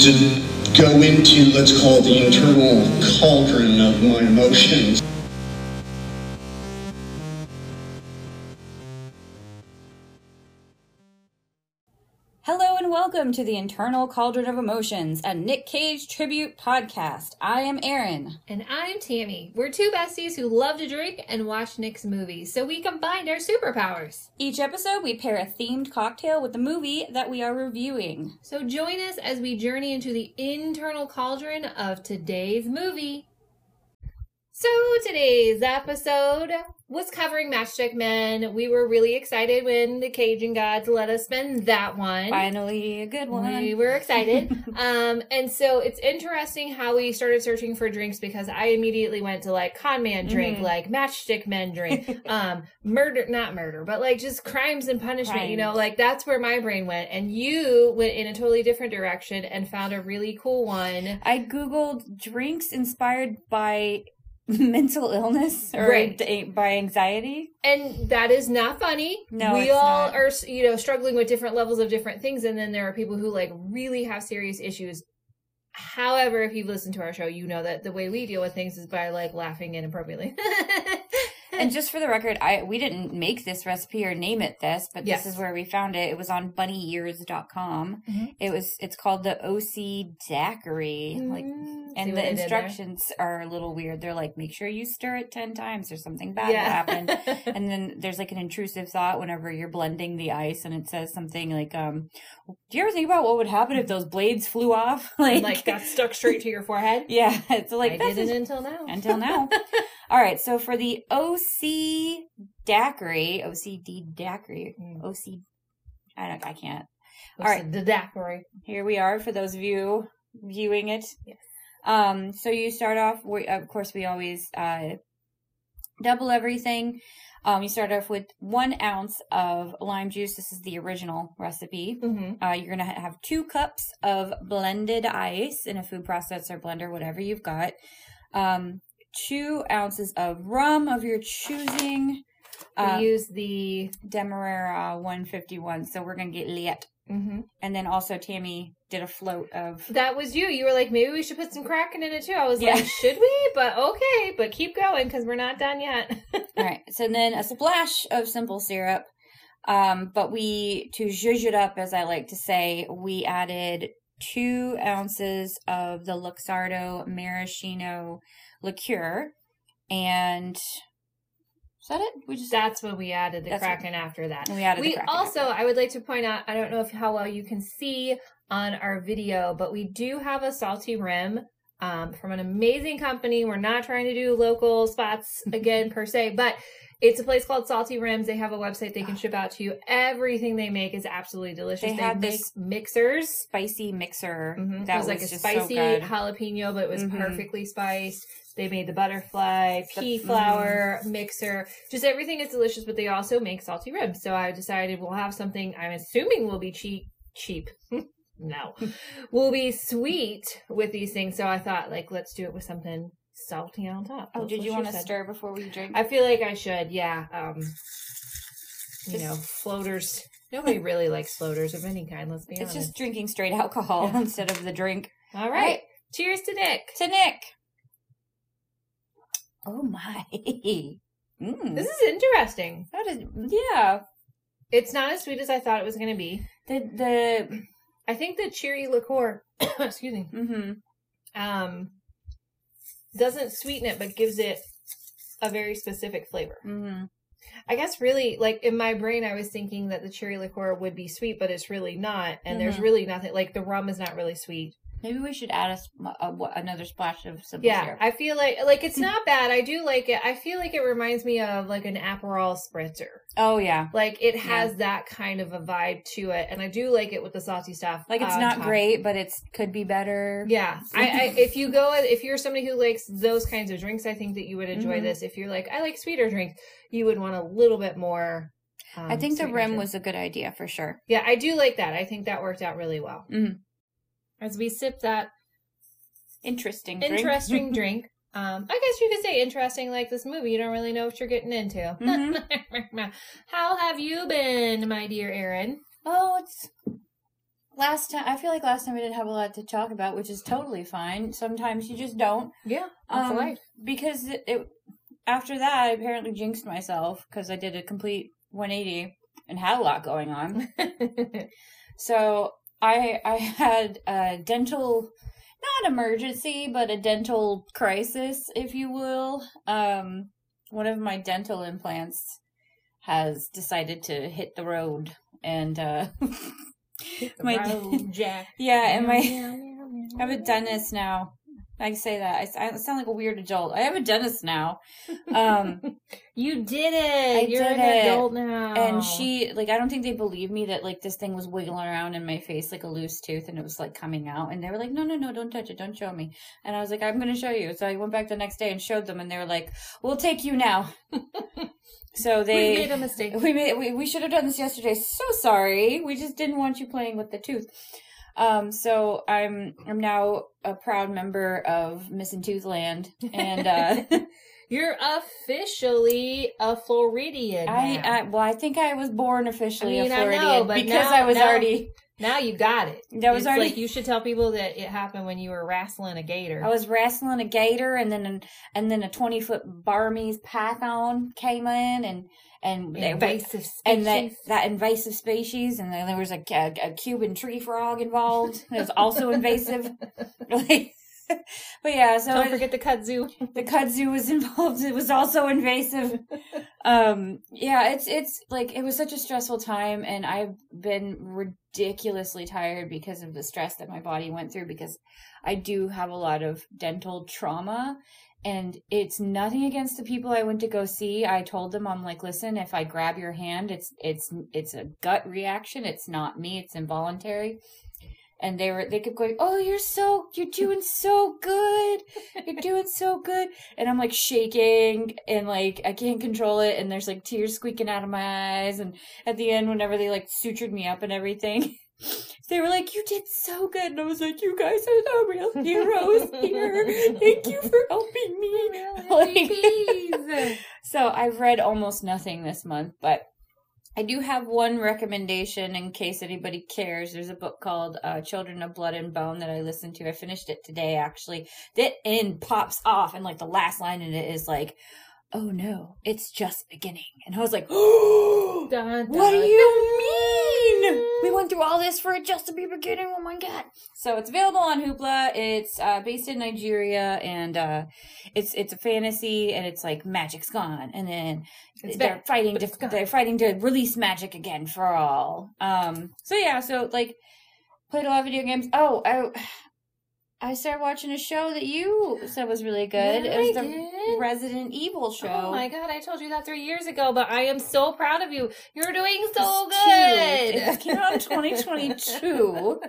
to go into, let's call it the internal cauldron of my emotions. Welcome to the Internal Cauldron of Emotions, a Nick Cage tribute podcast. I am Erin. And I'm Tammy. We're two besties who love to drink and watch Nick's movies, so we combined our superpowers. Each episode, we pair a themed cocktail with the movie that we are reviewing. So join us as we journey into the internal cauldron of today's movie. So today's episode was covering Matchstick Men. We were really excited when the Cajun gods let us spend that one. Finally, a good one. We were excited. um, and so it's interesting how we started searching for drinks because I immediately went to like con man drink, Mhm. like matchstick men drink, um, murder, not murder, but like just crimes and punishment, you know, like that's where my brain went. And you went in a totally different direction and found a really cool one. I googled drinks inspired by mental illness or Right. d- by anxiety. And that is not funny. No, we all not. are, you know, struggling with different levels of different things. And then there are people who like really have serious issues. However, if you've listened to our show, you know that the way we deal with things is by like laughing inappropriately. And just for the record, I we didn't make this recipe or name it this, but Yes. this is where we found it. It was on bunnyyears.com. Mhm. It was it's called the OC daiquiri. Like Mm, see and the I did there? instructions are a little weird. They're like, make sure you stir it 10 times or something bad will happen. and then there's like an intrusive thought whenever you're blending the ice and it says something like, um, do you ever think about what would happen if those blades flew off? like, like got stuck straight to your forehead. yeah, it's like, I this didn't is until now. until now. All right. So for the OC daiquiri, OCD daiquiri, Mm. OC, I don't, I can't. All right. the daiquiri. Here we are for those of you viewing it. Yes. Um, so you start off, we, of course, we always uh, double everything. Um, you start off with one ounce of lime juice. This is the original recipe. Mm-hmm. Uh, you're going to have two cups of blended ice in a food processor blender, whatever you've got. Um, two ounces of rum of your choosing. Uh, we use the. Demerara 151. So we're going to get lit. Mm-hmm. And then also Tammy did a float of That was you. You were like, maybe we should put some Kraken in it too. I was Yeah. like, should we? But okay, but keep going because we're not done yet. All right. So then a splash of simple syrup. Um, but we, to zhuzh it up, as I like to say, we added two ounces of the Luxardo maraschino liqueur. And is that it? We just, That's when we added the Kraken after that. we added we also. I would like to point out, I don't know if how well you can see on our video, but we do have a salty rim um, from an amazing company. We're not trying to do local spots again per se, but it's a place called Salty Rims. They have a website they can ship out to you. Everything they make is absolutely delicious. They had make this mixers. spicy mixer. Mhm. That it was, like a so spicy good. jalapeno, but it was Mhm. perfectly spiced. They made the butterfly, pea mhm. flower mixer. Just everything is delicious, but they also make salty ribs. So I decided we'll have something I'm assuming will be cheap. Cheap. no. will be sweet with these things. So I thought, like, let's do it with something salty on top. Oh, That's did you want to stir before we drink? I feel like I should, yeah. Um, you Just- know, floaters. Nobody really likes floaters of any kind, let's be it's honest. just drinking straight alcohol Yeah. instead of the drink. All All right. right. Cheers to Nick. To Nick. Oh my. Mm. This is interesting. That is, yeah. It's not as sweet as I thought it was going to be. The the I think the cherry liqueur, excuse me, mm-hmm. um, doesn't sweeten it, but gives it a very specific flavor. hmm I guess really, like in my brain, I was thinking that the cherry liqueur would be sweet, but it's really not. And there's Mhm. really nothing like the rum is not really sweet. Maybe we should add a, a, another splash of simple Yeah, syrup. I feel like like it's not bad. I do like it. I feel like it reminds me of like an Aperol spritzer. oh yeah, Like it has that kind of a vibe to it, and I do like it with the salty stuff. like it's not top. great, but it's could be better. Yeah, I, I if you go if you're somebody who likes those kinds of drinks, I think that you would enjoy Mhm. this. If you're like I like sweeter drinks, you would want a little bit more. Um, I think the rim was a good idea for sure. Yeah, I do like that. I think that worked out really well. Mhm. As we sip that Interesting. drink. interesting drink. Um, I guess you could say interesting, like this movie. You don't really know what you're getting into. Mhm. How have you been, my dear Erin? oh, it's last time I feel like last time we didn't have a lot to talk about, which is totally fine. Sometimes you just don't. Yeah, that's Um, life. because it, it after that I apparently jinxed myself because I did a complete 180 and had a lot going on. So I I had a dental not emergency but a dental crisis if you will. Um one of my dental implants has decided to hit the road and uh my- Road Jack. yeah and my I have a dentist now. I say that. I sound like a weird adult. I have a dentist now. Um You did it. I You're did an it. adult now. and she like I don't think they believed me that like this thing was wiggling around in my face like a loose tooth and it was like coming out and they were like no no no don't touch it don't show me and I was like I'm gonna show you so I went back the next day and showed them and they were like we'll take you now so we they made a mistake. we made we, we should have done this yesterday so sorry we just didn't want you playing with the tooth um so i'm i'm now a proud member of missing tooth land and uh You're officially a Floridian. I, now. I well i think i was born officially I mean, a I know, floridian but because now- i was now- already now you got it. That was It's already- like you should tell people that it happened when you were wrestling a gator. i was wrestling a gator and then an, and then a 20 foot burmese python came in and and invasive species. and that that invasive species, and then there was a, a, a Cuban tree frog involved. It was also invasive. Like, but yeah, so Don't it- forget the kudzu. the kudzu was involved. It was also invasive. Um, yeah, it's it's like it was such a stressful time, and I've been ridiculously tired because of the stress that my body went through. Because I do have a lot of dental trauma, and it's nothing against the people I went to go see. I told them I'm like, listen, if I grab your hand, it's it's it's a gut reaction. It's not me. It's involuntary. And they were they kept going, oh, you're so you're doing so good you're doing so good and i'm like shaking and like i can't control it and there's like tears squeaking out of my eyes and at the end whenever they like sutured me up and everything they were like you did so good and i was like you guys are the real heroes here thank you for helping me Like- so i've read almost nothing this month but I do have one recommendation in case anybody cares. There's a book called uh, Children of Blood and Bone that I listened to. I finished it today, actually. That end pops off, and like the last line in it is like, "Oh no, it's just beginning." And I was like, "Oh, Dun, what do you mean? We went through all this for it just to be beginning. Oh my god!" So it's available on Hoopla. It's uh, based in Nigeria, and uh, it's it's a fantasy, and it's like magic's gone, and then It's they're back, fighting to they're fighting to release magic again for all. Um. So yeah. So like, played a lot of video games. Oh, I I started watching a show that you said was really good. Yeah, it was I the did. Resident Evil oh show. Oh my god, I told you that three years ago, but I am so proud of you. You're doing so It's good. cute. It came out in 2022.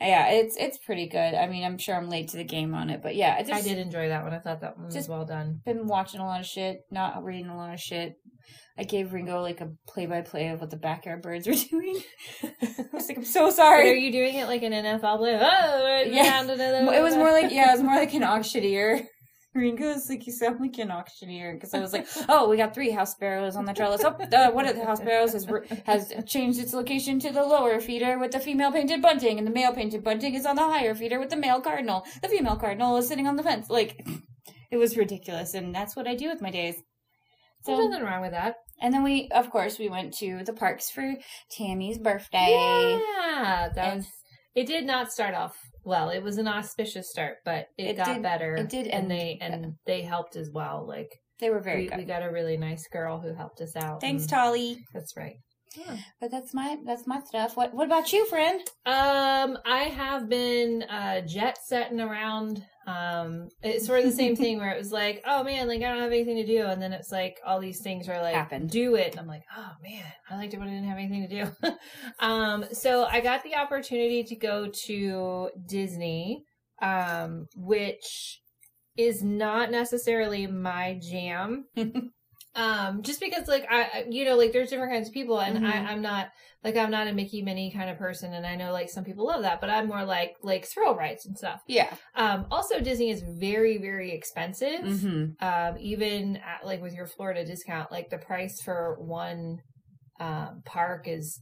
yeah, it's it's pretty good. I mean, I'm sure I'm late to the game on it, but yeah, it's I did enjoy that one. I thought that one was well done. been watching a lot of shit, not reading a lot of shit. I gave Ringo like a play by play of what the backyard birds were doing. I was like, I'm so But are you doing it like an NFL play? Oh, Yeah. It was more like yeah, it was more like an auctioneer. Ringo's like you sound like an auctioneer because I was like, oh, we got three house sparrows on the trellis. Oh, uh, one of the house sparrows has has changed its location to the lower feeder with the female painted bunting, and the male painted bunting is on the higher feeder with the male cardinal. The female cardinal is sitting on the fence. Like, it was ridiculous, and that's what I do with my days. There's So, nothing wrong with that. And then we, of course, we went to the parks for Tammy's birthday. Yeah, that was. It did not start off well. It was an auspicious start, but it, It got did- better. it did and end they and they helped as well. Like They were very we, good. we got a really nice girl who helped us out. Thanks, Tolly. That's right. Yeah. But that's my that's my stuff. What what about you, friend? Um, I have been uh jet setting around. Um, it's sort of the same thing where it was like, oh man, like I don't have anything to do, and then it's like all these things are like Happened. do it. And I'm like, oh man, I liked it when I didn't have anything to do. um, so I got the opportunity to go to Disney, um, which is not necessarily my jam. um just because like i you know like there's different kinds of people and Mhm. I, i'm not like i'm not a mickey minnie kind of person and i know like some people love that but i'm more like like thrill rides and stuff Yeah. um also disney is very very expensive Mm-hmm. um even at, like with your florida discount like the price for one um park is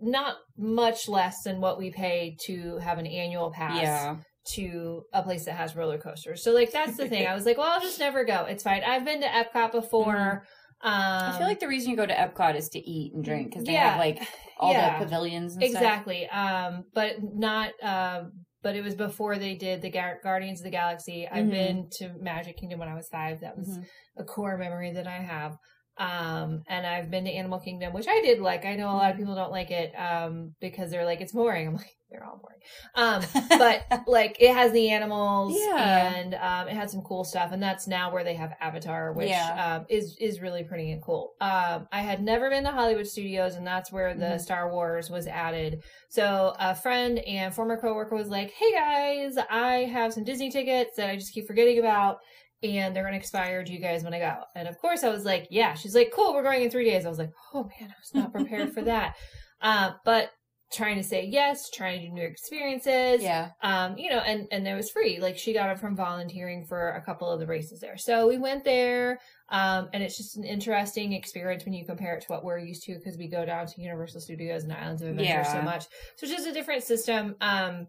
not much less than what we pay to have an annual pass Yeah. To a place that has roller coasters. So like that's the thing. I was like, well, I'll just never go. It's fine. I've been to Epcot before. Um, I feel like the reason you go to Epcot is to eat and drink because they Yeah. have like all Yeah. the pavilions and stuff. exactly. Um, but not. Um, but it was before they did the Gar- Guardians of the Galaxy. I've Mhm. been to Magic Kingdom when I was five. That was Mhm. a core memory that I have. Um, and I've been to Animal Kingdom, which I did like. I know a lot of Mm-hmm. people don't like it, um, because they're like, it's boring. I'm like, they're all boring. Um, but like it has the animals Yeah. and, um, it had some cool stuff. And that's now where they have Avatar, which, Yeah. um, is, is really pretty and cool. Um, I had never been to Hollywood Studios and that's where the Mhm. Star Wars was added. So a friend and former coworker was like, Hey guys, I have some Disney tickets that I just keep forgetting about and they're gonna expire. Do you guys want to go? And of course, I was like, yeah. She's like, cool. We're going in three days. I was like, oh man, I was not prepared for that. Uh, but trying to say yes, trying to do new experiences. Yeah. Um, you know, and and it was free. Like she got it from volunteering for a couple of the races there. So we went there. Um, and it's just an interesting experience when you compare it to what we're used to because we go down to Universal Studios and Islands of Adventure so much. So it's just a different system. Um,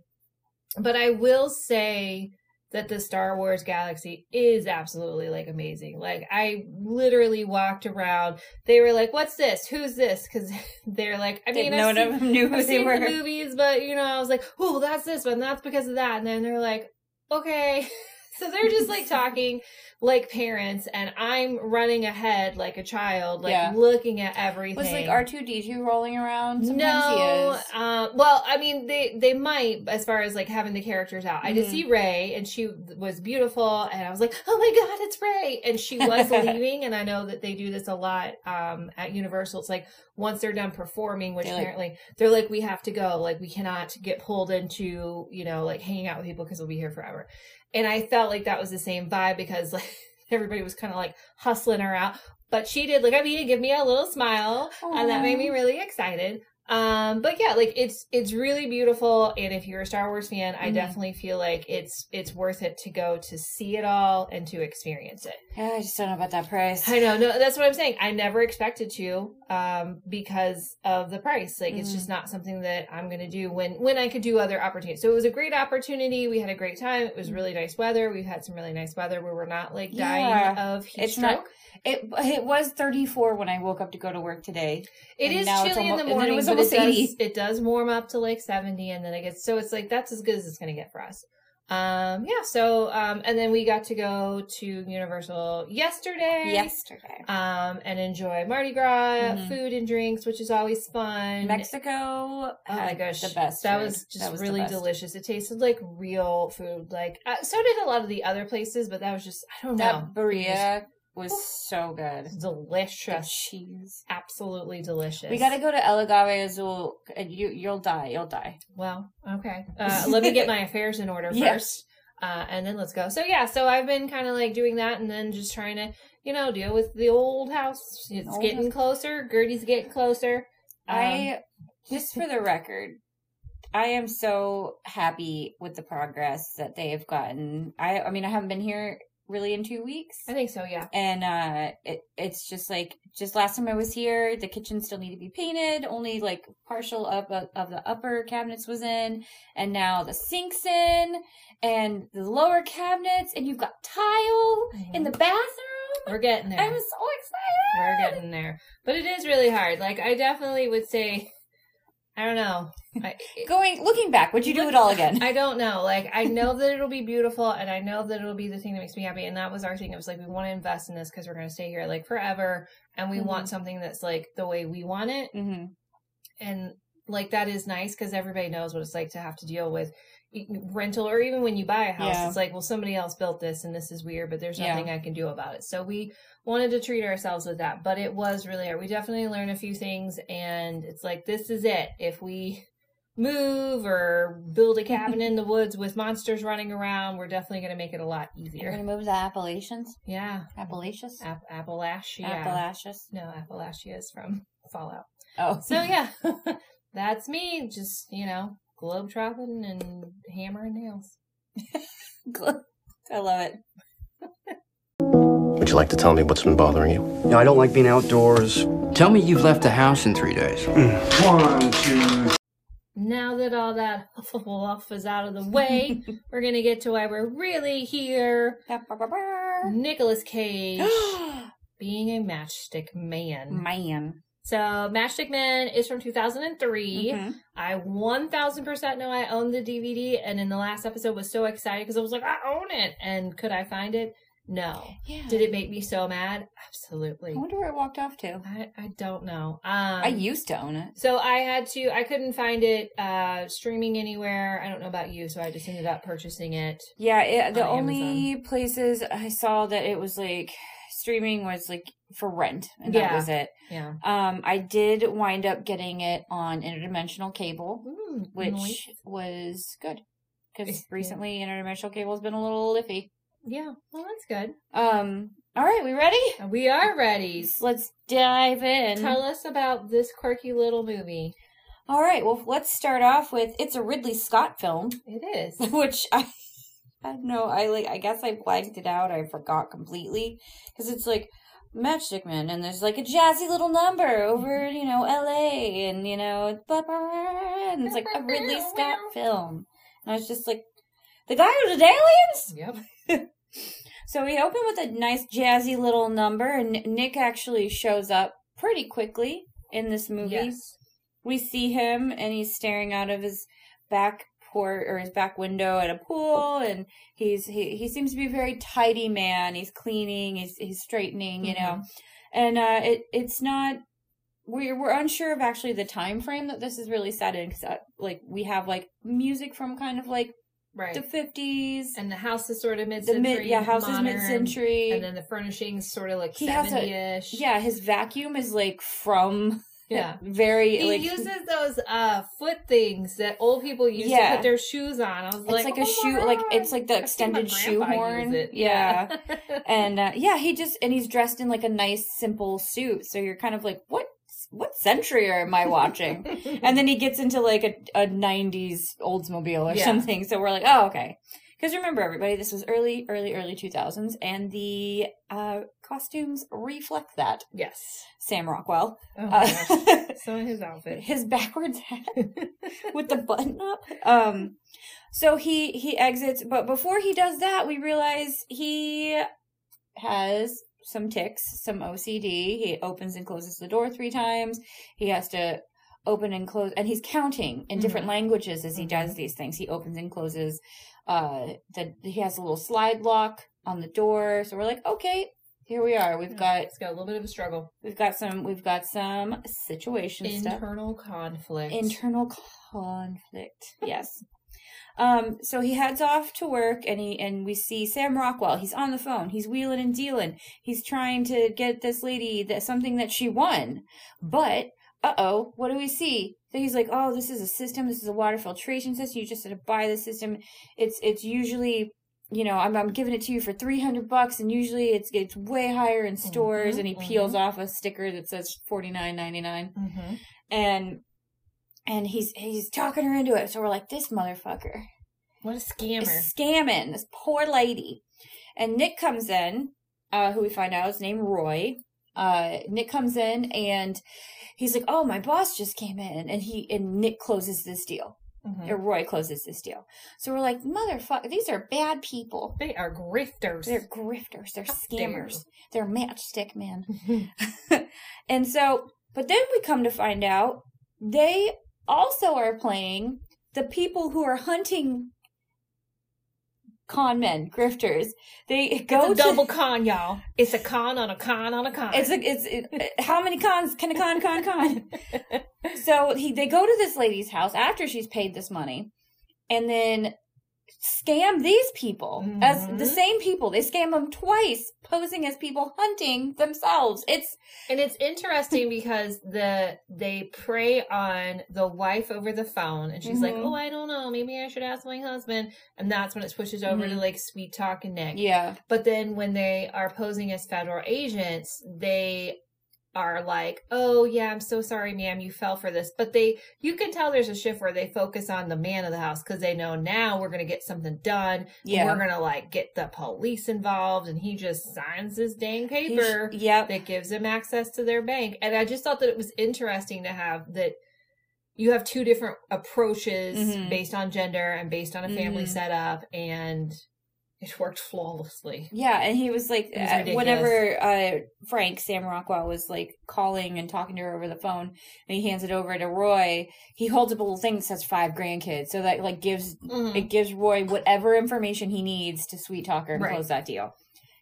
but I will say that the Star Wars galaxy is absolutely like amazing. Like I literally walked around. They were like, "What's this? Who's this?" Because they're like, I mean, Didn't I've know seen, none of them knew who I've they were. the movies, but you know, I was like, "Oh, that's this one. That's because of that." And then they're like, "Okay." So they're just like talking like parents, and I'm running ahead like a child, like Yeah. looking at everything. Was like R two D two rolling around? Sometimes No, uh, well, I mean, they they might as far as like having the characters out. I did see Rey, and she was beautiful, and I was like, oh my god, it's Rey, and she was leaving, and I know that they do this a lot um, at Universal. It's like once they're done performing, which They, like- apparently they're like, we have to go, like we cannot get pulled into you know like hanging out with people because we'll be here forever. And I felt like that was the same vibe because like everybody was kind of like hustling her out. But she did look at me and give me a little smile and that made me really excited. Um, but yeah, like it's it's really beautiful, and if you're a Star Wars fan, I Mhm. definitely feel like it's it's worth it to go to see it all and to experience it. Yeah, I just don't know about that price. I know, no, that's what I'm saying. I never expected to, um, because of the price. Like it's Mhm. just not something that I'm gonna do when when I could do other opportunities. So it was a great opportunity. We had a great time. It was really nice weather. We've had some really nice weather where we're not like dying Yeah. of heat It's stroke. not- It it was 34 when I woke up to go to work today. It is it's chilly in the then it morning, was but it almost does, 80. it does warm up to like 70 and then it gets, so it's like, that's as good as it's going to get for us. Um, yeah. So, um, and then we got to go to Universal yesterday. Yesterday. Um, and enjoy Mardi Gras, Mhm. food and drinks, which is always fun. Mexico Oh my gosh, the best. That food. was just That was really delicious. It tasted like real food. Like uh, so did a lot of the other places, but that was just I don't know. That burrito was so good. Was The delicious, cheese. absolutely delicious. We got to go to El Agave Azul. and You you'll die. You'll die. Well, okay. Uh, let me get my affairs in order Yes. first, uh, and then let's go. So yeah, so I've been kind of like doing that, and then just trying to, you know, deal with the old house. It's Old getting closer. Gertie's getting closer. Um, I just for the record, I am so happy with the progress that they have gotten. I I mean I haven't been here really in two weeks. I think so. Yeah. and uh it, it's just like just last time i was here the kitchen still need to be painted only like partial up of, of the upper cabinets was in and now the sinks in and the lower cabinets and you've got tile in the bathroom We're getting there. i'm so excited We're getting there, but it is really hard. Like I definitely would say, I don't know. I, going looking back would you do it all again I don't know. Like I know that it'll be beautiful, and I know that it'll be the thing that makes me happy. And that was our thing. It was like we want to invest in this because we're going to stay here like forever, and we Mhm. want something that's like the way we want it. hmm and like that is nice because everybody knows what it's like to have to deal with rental or even when you buy a house Yeah. it's like well somebody else built this and this is weird but there's Yeah. nothing i can do about it. So we wanted to treat ourselves with that but it was really hard. We definitely learned a few things and it's like this is it. If we move or build a cabin in the woods with monsters running around we're definitely going to make it a lot easier. we're gonna move to the appalachians? Yeah. Appalachians App- appalachia. Appalachians no appalachia is from fallout. Oh. So yeah, that's me. Just you know, globe trotting and hammering nails. i love it Would you like to tell me what's been bothering you? You know, I don't like being outdoors. Tell me you've left the house in three days. Mm. One, two, Now that all that fluff is out of the way, we're gonna get to why we're really here. Nicolas Cage being a matchstick man. Man. So Matchstick Man is from 2003. Mhm. I 1000% know I own the DVD and in the last episode was so excited because I was like, I own it. And could I find it? No. Yeah. Did it make me so mad? Absolutely. I wonder where it walked off to. I, I don't know. Um, I used to own it. so I had to, I couldn't find it uh, streaming anywhere. I don't know about you, so I just ended up purchasing it. Yeah, it, the on only places I saw that it was like streaming was like for rent, and that was it. Yeah. Um, I did wind up getting it on interdimensional cable, Ooh, which nice. was good because Yeah. recently interdimensional cable has been a little iffy. Yeah, well, that's good. Um, all right, we ready? We are ready. Let's dive in. Tell us about this quirky little movie. all right, well, let's start off with it's a Ridley Scott film. It is. which I I don't know. I like. I guess I blanked it out. I forgot completely because it's like Matchstick Man, and there's like a jazzy little number over you know L.A. and you know blah, blah, blah, and it's like a Ridley Scott film. And I was just like, the guy who did Aliens. Yep. So we open with a nice jazzy little number, and Nick actually shows up pretty quickly in this movie Yes. we see him and he's staring out of his back port or his back window at a pool and he's he, he seems to be a very tidy man. He's cleaning he's he's straightening you know. And uh it it's not we're we're unsure of actually the time frame that this is really set in because like we have like music from kind of like Right. the 50s and the house is sort of mid the century. mid yeah house is mid-century. And then the furnishings sort of like He has a- yeah his vacuum is like from Yeah. very He like uses those uh foot things that old people use Yeah. to put their shoes on. I was It's like, like, a oh shoe, my like it's like the I've extended shoe horn. Yeah, Yeah. and uh, yeah, he just and he's dressed in like a nice simple suit. So you're kind of like, what what century am I watching? and then he gets into like a, a '90s Oldsmobile or Yeah. something. So we're like, oh okay. Because remember, everybody, this was early, early, early 2000s, and the uh, costumes reflect that. yes. Sam Rockwell, Oh uh, of his outfits. his backwards hat with the button up. Um, so he he exits, but before he does that, we realize he has some tics, some OCD. He opens and closes the door three times. He has to open and close, and he's counting in different languages as he does these things. He opens and closes. Uh, the he has a little slide lock on the door, so we're like, okay, here we are. We've got It's got a little bit of a struggle. we've got some we've got some situation stuff. Internal conflict. Internal conflict. Yes. Um, so he heads off to work and he and we see Sam Rockwell. He's on the phone. He's wheeling and dealing. He's trying to get this lady that something that she won. But uh oh, what do we see? So he's like, Oh, this is a system, this is a water filtration system. You just had to buy the system. It's it's usually you know, I'm I'm giving it to you for three hundred bucks, and usually it's it's way higher in stores. Mhm, and he peels off a sticker that says forty nine ninety nine hmm and and he's he's talking her into it. So we're like, this motherfucker What a scammer. scamming this poor lady. And Nick comes in, uh, who we find out is named Roy. Uh, Nick comes in and he's like, "Oh, my boss just came in," and he and Nick closes this deal. Mhm. Or Roy closes this deal. So we're like, "Motherfucker, these are bad people. They are grifters. They're grifters. They're How dare scammers. They're matchstick men." and so, but then we come to find out they also are playing the people who are hunting con men, grifters. They go it's a to double con, y'all. It's a con on a con on a con. it's a, it's it, how many cons can a con con con? so he they go to this lady's house after she's paid this money, and then scam these people as the Mhm. same people. They scam them twice, posing as people hunting themselves. It's And it's interesting because the they prey on the wife over the phone, and she's like, Mhm. "Oh, I don't know, maybe I should ask my husband." And that's when it switches over to Mhm. like sweet talk and Nick. yeah, But then when they are posing as federal agents, they are like, "Oh yeah, I'm so sorry, ma'am, you fell for this." But they, you can tell there's a shift where they focus on the man of the house because they know now we're gonna get something done. Yeah. we're gonna like get the police involved, and he just signs this dang He sh- paper Yep. that gives them access to their bank. And I just thought that it was interesting to have that you have two different approaches Mhm. based on gender and based on a family Mhm. setup, and it worked flawlessly. Yeah, and he was like, was uh, whenever uh, Frank Sam Rockwell was like calling and talking to her over the phone, and he hands it over to Roy, he holds up a little thing that says five grandkids, so that like gives Mhm. it gives Roy whatever information he needs to sweet talk her and Right. close that deal.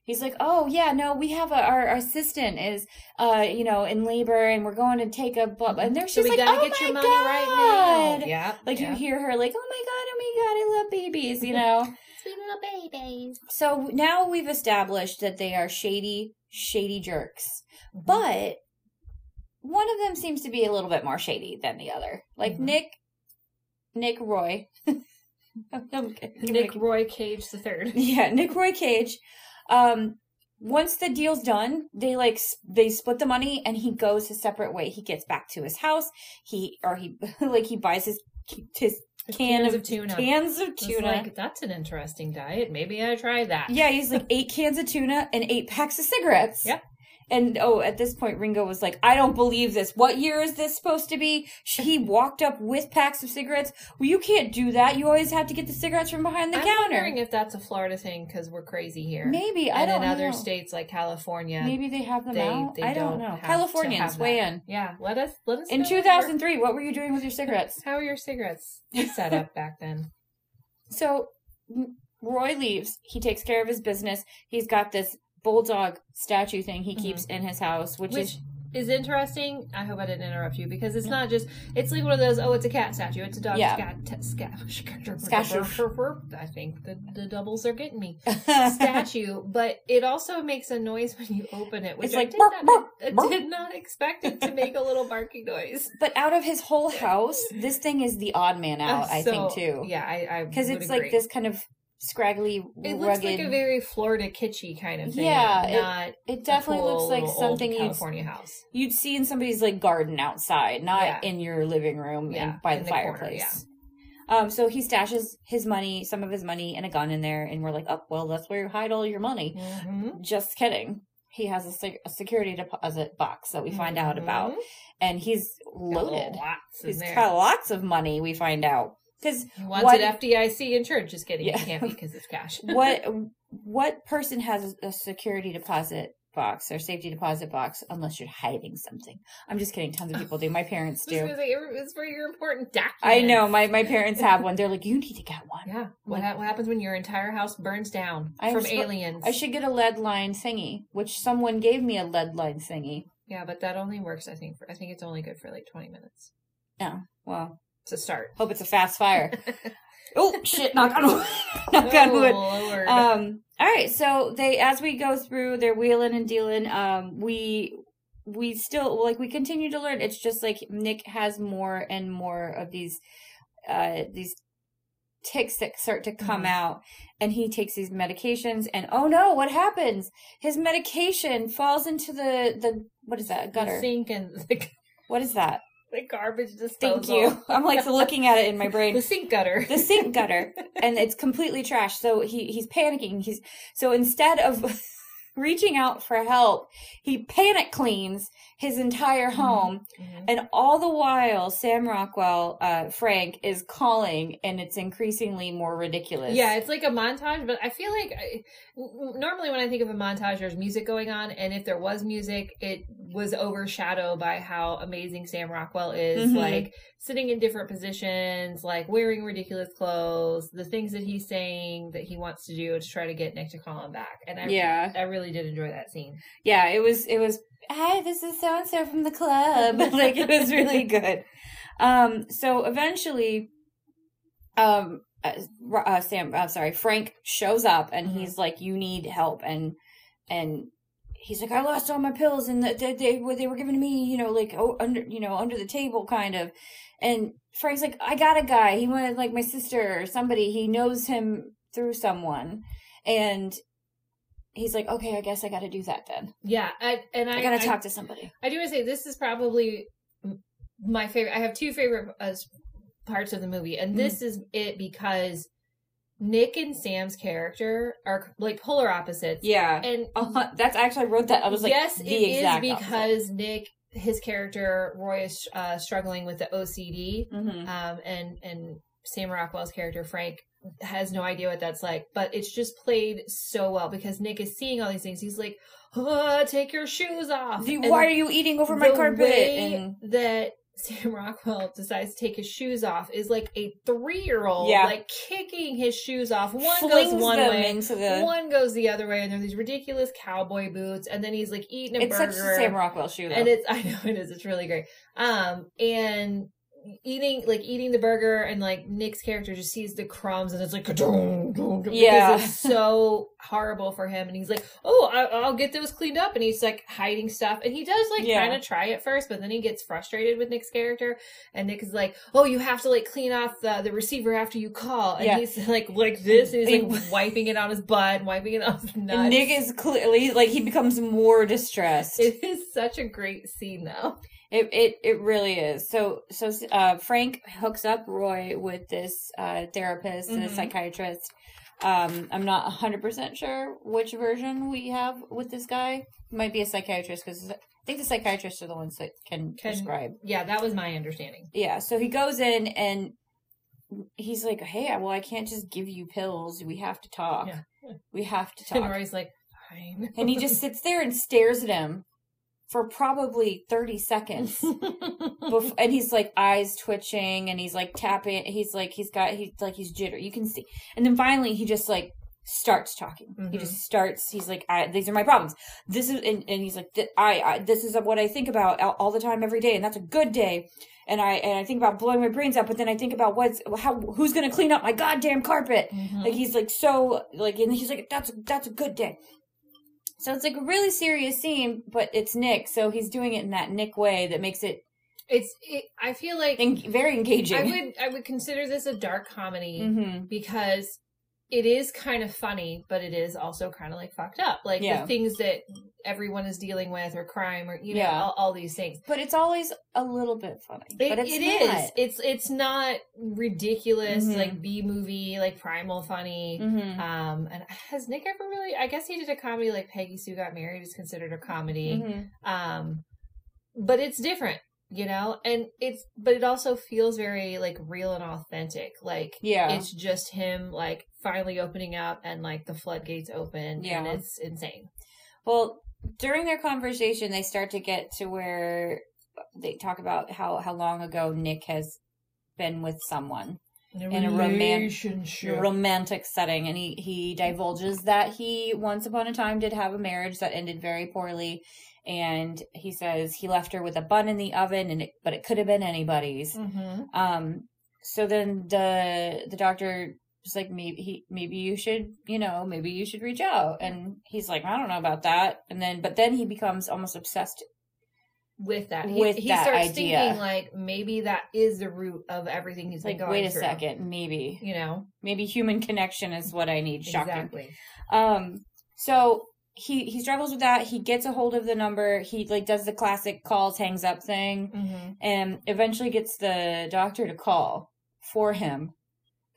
He's like, oh yeah, no, we have a, our, our assistant is, uh, you know, in labor, and we're going to take a, blah, and there So she's we like, gotta oh get my your money god, right now. Yeah, like yeah. you hear her like, oh my god, oh my god, I love babies, you know. Sweet little babies. So now we've established that they are shady, shady jerks. Mm-hmm. But one of them seems to be a little bit more shady than the other. Like Mhm. Nick, Nick Roy. Nick Roy Cage the third. Yeah, Nick Roy Cage. Um, once the deal's done, they like they split the money, and he goes his separate way. He gets back to his house. He or he like he buys his his can Cans of, of tuna. Cans of tuna. like that's an interesting diet. Maybe I try that. Yeah, he's like eight cans of tuna and eight packs of cigarettes. Yep. And oh, at this point, Ringo was like, "I don't believe this. What year is this supposed to be?" He walked up with packs of cigarettes. Well, you can't do that. You always have to get the cigarettes from behind the counter. I'm wondering if that's a Florida thing because we're crazy here. Maybe I and don't in other states like California, Maybe they have them they, out. they I don't, don't know. Californians, weigh in. Yeah, let us let us In know 2003, what were you doing with your cigarettes? How were your cigarettes set up back then? So Roy leaves. He takes care of his business. He's got this bulldog statue thing he keeps in his house, which, Mm-hmm. Which is is interesting. I hope I didn't interrupt you because it's not just it's like one of those. Oh, it's a cat statue. It's a dog. Yeah. Cat, t- scat, Statue. I think the the doubles are getting me. statue, but it also makes a noise when you open it, which It's I like did, bark, not, bark, I bark. did not expect it to make a little barking noise. But out of his whole house, this thing is the odd man out, I So, think, too. Yeah, I Because Because it's like this kind of scraggly, It rugged. looks like a very Florida kitschy kind of thing. Yeah, it- not it definitely cool looks like something old you'd, California house. you'd see in somebody's like garden outside, not Yeah. in your living room Yeah, and by in the, the corner, fireplace. Um, so he stashes his money, some of his money, and a gun in there, and we're like, oh, well, that's where you hide all your money. Mhm. Just kidding. He has a, sec- a security deposit box that we find out about, Mhm. and he's Got loaded. In there. got lots of money. We find out because wants what- it FDIC insured. Just kidding. Yeah. It can't be because it's cash. what what person has a security deposit box or safety deposit box unless you're hiding something? I'm just kidding. Tons of people do. My parents do. it's for your important documents. I know. My my parents have one. They're like, you need to get one. Yeah. What, ha- what happens when your entire house burns down I'm from aliens? I should get a lead line thingy, which someone gave me a lead line thingy. Yeah, but that only works. I think. For, I think it's only good for like twenty minutes Yeah. well, to start. hope it's a fast fire. oh shit! Knock on wood. knock on wood. Lord. Um. All right. So they, as we go through, they're wheeling and dealing. Um. We we still like we continue to learn. It's just like Nick has more and more of these, uh, these tics that start to come Mhm. out, and he takes these medications. And oh no, what happens? His medication falls into the the what is that the gutter? sink and the, What is that? The garbage disposal. Thank you. I'm like looking at it in my brain. The sink gutter. the sink gutter and it's completely trash. so he he's panicking he's so instead of reaching out for help he panic cleans his entire home Mhm. and all the while sam rockwell uh frank is calling and it's increasingly more ridiculous Yeah, it's like a montage, but I feel like I, normally when I think of a montage, there's music going on, and if there was music, it was overshadowed by how amazing Sam Rockwell is, Mhm. like sitting in different positions, like wearing ridiculous clothes, the things that he's saying that he wants to do to try to get Nick to call him back. And I, yeah I really did enjoy that scene. yeah it was it was hi this is so and so from the club. Like it was really good. Um so eventually um uh, uh sam i'm sorry frank shows up and Mhm. he's like you need help. And and he's like i lost all my pills and they they, they, were, they were giving to me you know like oh under you know under the table kind of. And frank's like i got a guy. He wanted like my sister or somebody. He knows him through someone. And he's like, okay, I guess I got to do that then. Yeah, I, and I, I, got to talk to somebody. I do want to say this is probably my favorite. I have two favorite uh, parts of the movie, and this is it because Nick and Sam's character are like polar opposites. Yeah. and Uh-huh. That's actually I wrote that. I was like, yes, it is because Nick, his character Roy is uh, struggling with the OCD, hmm um, and and Sam Rockwell's character Frank has no idea what that's like, but it's just played so well because Nick is seeing all these things. He's like, "Uh, "Take your shoes off." And Why are you eating over my carpet? And that Sam Rockwell decides to take his shoes off is like a three-year-old, Yeah. like kicking his shoes off. One flings goes one way, the. one goes the other way, and they're these ridiculous cowboy boots, and then he's like eating a it's such burger. a Sam Rockwell shoe, though. and it's I know it is. It's really great. Um, and eating like eating the burger and like Nick's character just sees the crumbs and it's like Yeah. because it's so horrible for him and he's like oh I, I'll get those cleaned up and he's like hiding stuff and he does like Yeah. kind of try at first but then he gets frustrated with Nick's character and Nick is like oh you have to like clean off the, the receiver after you call and Yeah. he's like like this and he's like wiping it on his butt wiping it on his nuts Nick is clearly like he becomes more distressed. it is such a great scene though It it it really is. So so uh, Frank hooks up Roy with this uh, therapist and a psychiatrist. Um, I'm not 100 percent sure which version we have with this guy. Might be a psychiatrist because I think the psychiatrists are the ones that can, Can- prescribe. yeah that was my understanding Yeah. So he goes in and he's like, "Hey, well, I can't just give you pills. We have to talk. Yeah. We have to talk." and talk." Roy's like fine and he just sits there and stares at him for probably 30 seconds. And he's like eyes twitching and he's like tapping he's like he's got he's like he's jitter you can see and then finally he just like starts talking he Mhm. just starts he's like I, these are my problems this is and, and he's like I, I this is what i think about all, all the time every day and that's a good day and i and i think about blowing my brains out but then i think about what's how who's gonna clean up my goddamn carpet Mhm. like he's like so like and he's like that's that's a good day so it's like a really serious scene but it's nick so he's doing it in that nick way that makes it it's it, i feel like en- very engaging. I would i would consider this a dark comedy hmm because it is kind of funny but it is also kind of like fucked up like Yeah. the things that everyone is dealing with or crime or you know Yeah. all, all these things but it's always a little bit funny It, but it's it is. It's it's not ridiculous Mhm. like B movie like primal funny. Mhm. Um, and has Nick ever really? I guess he did a comedy like Peggy Sue Got Married is considered a comedy. Mhm. um but it's different you know and it's but it also feels very like real and authentic like Yeah. it's just him like finally opening up and like the floodgates open Yeah. and it's insane Well, during their conversation, they start to get to where they talk about how how long ago Nick has been with someone in a roman- a romantic setting, and he he divulges that he once upon a time did have a marriage that ended very poorly. And he says he left her with a bun in the oven, and it, but it could have been anybody's. Mhm. Um, so then the the doctor was like, maybe he, maybe you should, you know, maybe you should reach out. And he's like, I don't know about that. And then, but then he becomes almost obsessed. with that he, With he that starts idea. thinking like maybe that is the root of everything he's Like, been going wait a through. second, maybe, you know maybe human connection is what I need. Shocking. exactly Um, so he he struggles with that. He gets a hold of the number. He like does the classic calls, hangs up thing. hmm and eventually gets the doctor to call for him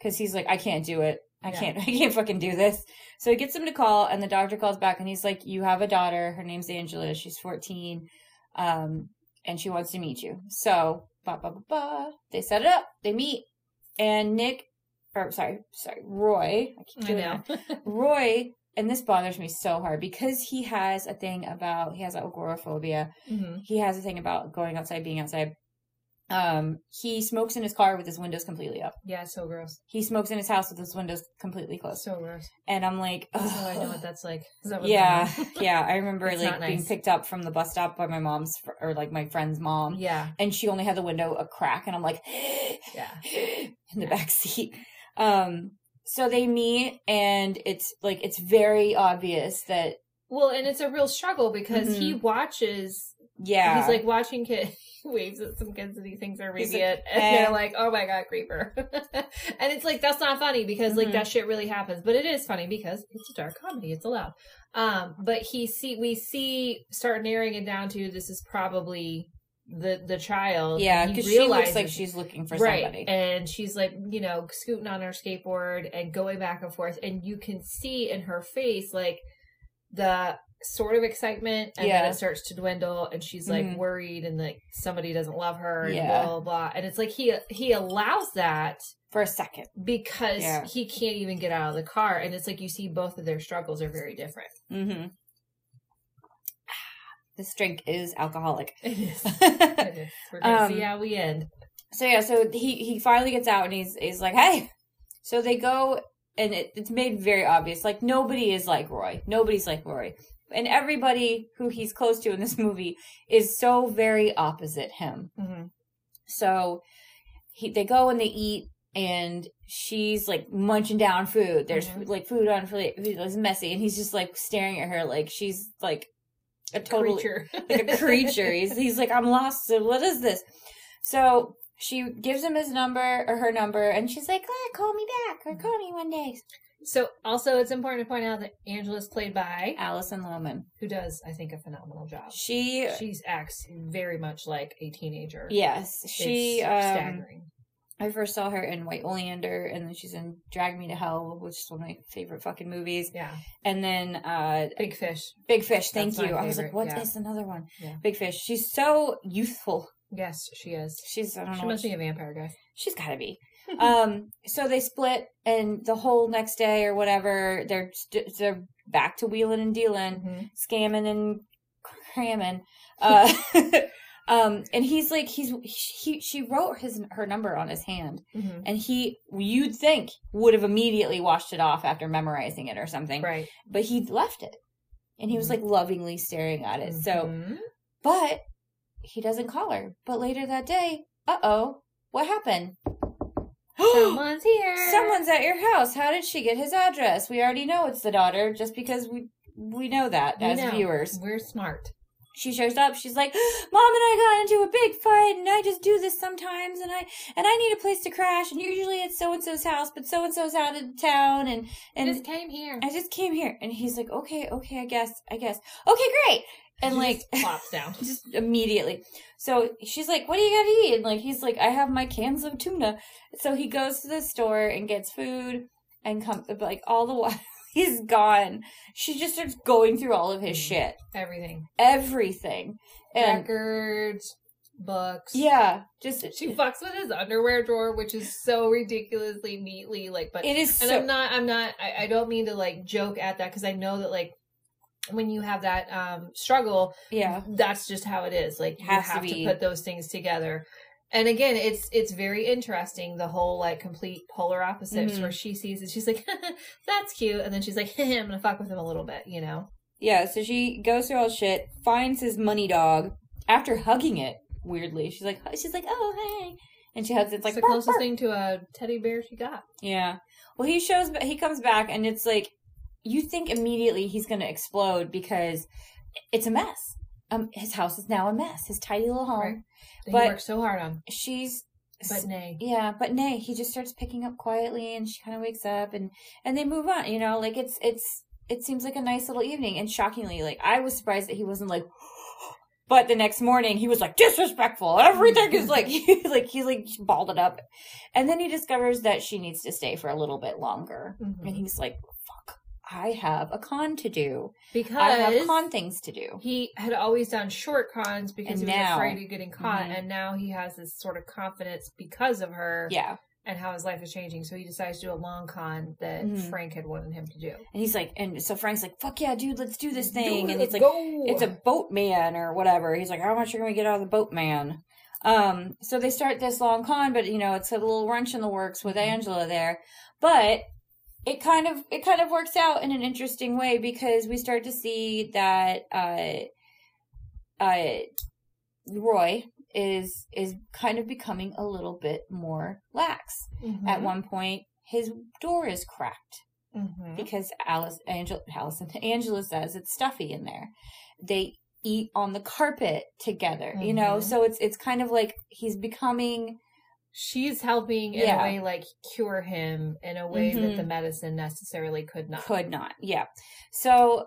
because he's like, I can't do it. I Yeah. can't. I can't fucking do this. So he gets him to call, and the doctor calls back, and he's like, "You have a daughter. Her name's Angela. She's 14, um, and she wants to meet you." So, ba ba ba ba. They set it up. They meet, and Nick, or sorry, sorry, Roy. I keep i doing know that. Roy, and this bothers me so hard because he has a thing about he has agoraphobia hmm he has a thing about going outside, being outside. Um, he smokes in his car with his windows completely up. yeah so gross He smokes in his house with his windows completely closed. so gross And I'm like, oh, so i know what that's like Is that what yeah, yeah. I remember It's like not being picked up from the bus stop by my mom's fr- or like my friend's mom, yeah and she only had the window a crack, and I'm like, Yeah. in the back seat. Um, so they meet, and it's like it's very obvious that Well, and it's a real struggle because he Mhm. watches Yeah. He's like watching kids. Waves at some kids that he thinks are maybe like, and "Eh." they're like, "Oh my god, creeper!" and it's like that's not funny because like Mhm. that shit really happens, but it is funny because it's a dark comedy. It's allowed. Um, but he see we see start narrowing it down to this is probably the the child. yeah, because she looks like she's looking for right somebody. and she's like you know scooting on her skateboard and going back and forth and you can see in her face like the sort of excitement and Yeah. then it starts to dwindle and she's like Mhm. worried and like somebody doesn't love her and Yeah. blah blah blah and it's like he he allows that for a second. because Yeah. he can't even get out of the car and it's like you see both of their struggles are very different Mm-hmm. This drink is alcoholic. it is it is we're gonna Um, see how we end so yeah, so he he finally gets out and he's he's like, hey. So they go and it, it's made very obvious. Like nobody is like Roy. Nobody's like Roy. And everybody who he's close to in this movie is so very opposite him. hmm So he they go and they eat and she's like munching down food. There's Mhm. like food on for it's messy and he's just like staring at her like she's like a total creature like a creature. he's he's like I'm lost. So what is this? So she gives him his number or her number and she's like, oh, call me back or call me one day. So also it's important to point out that Angela's played by Alison Lohman. who does I think a phenomenal job. She She acts very much like a teenager. yes, she um staggering. I first saw her in White Oleander, and then she's in Drag Me to Hell, which is one of my favorite fucking movies. Yeah, And then uh, Big Fish. Big Fish. Thank That's you. I was like, what is yeah. another one? Yeah. Big Fish. She's so youthful. Yes, she is. She's I don't She know. what must be a vampire guy. She's got to be. Um. So they split, and the whole next day or whatever, they're st- they're back to wheeling and dealing, Mhm. scamming and cramming. Uh. um. And he's like, he's he. She wrote his her number on his hand. Mhm. and he you'd think would have immediately washed it off after memorizing it or something Right. but he left it and he was Mhm. like lovingly staring at it so Mhm. but he doesn't call her but later that day uh-oh what happened someone's here. someone's at your house how did she get his address we already know it's the daughter just because we we know that We as know. viewers We're smart. she shows up she's like mom and i got into a big fight and i just do this sometimes and i and i need a place to crash and usually it's so and so's house but so and so's out of town and and I just came here. i just came here and he's like okay okay i guess i guess okay great and She like just plops down. just immediately so she's like what do you gotta eat and like he's like i have my cans of tuna so he goes to the store and gets food and comes like all the while he's gone she just starts going through all of his Mhm. shit Everything. everything and Records, books. yeah just She fucks with his underwear drawer, which is so ridiculously neatly like. But it is and so I'm not. I'm not. I, I don't mean to like joke at that because I know that like when you have that um struggle, yeah that's just how it is. Like you Has to have to, be. put those things together. And again, it's it's very interesting the whole like complete polar opposites Mhm. where she sees it, she's like, "That's cute," and then she's like, "I'm gonna fuck with him a little bit," you know. yeah so she goes through all shit finds his money dog after hugging it weirdly she's like she's like oh hey and she hugs it it's like It's the closest bark." thing to a teddy bear she got. Yeah. Well, he shows, but he comes back, and it's like you think immediately he's going to explode because it's a mess. Um, his house is now a mess. His tidy little home. Right. But- he worked so hard on, She's, but nay. yeah, but nay, he just starts picking up quietly, and she kind of wakes up, and and they move on. You know, like it's it's it seems like a nice little evening, and shockingly, like I was surprised that he wasn't like. But the next morning, he was like disrespectful. Everything is like, he, like he's like balled it up, and then he discovers that she needs to stay for a little bit longer. Mhm. And he's like, fuck, I have a con to do. Because I have con things to do. he had always done short cons because And he was now- afraid of getting caught, Mhm. and now he has this sort of confidence because of her Yeah. and how his life is changing. So he decides to do a long con that Mhm. Frank had wanted him to do. And he's like, and so Frank's like, fuck yeah, dude, let's do this thing. Do it, and it's like, go. it's a boatman or whatever. He's like, how much are we gonna get out of the boatman? Um, so they start this long con, but you know, it's a little wrench in the works with Angela there. But it kind of it kind of works out in an interesting way because we start to see that uh uh Roy is is kind of becoming a little bit more lax. Mhm. At one point, his door is cracked Mhm. because Alice, Angela, Alison, Angela says it's stuffy in there. They eat on the carpet together. You know, Mhm. so it's it's kind of like he's becoming She's helping in Yeah. a way like cure him in a way that Mhm. the medicine necessarily could not. could not. Yeah. So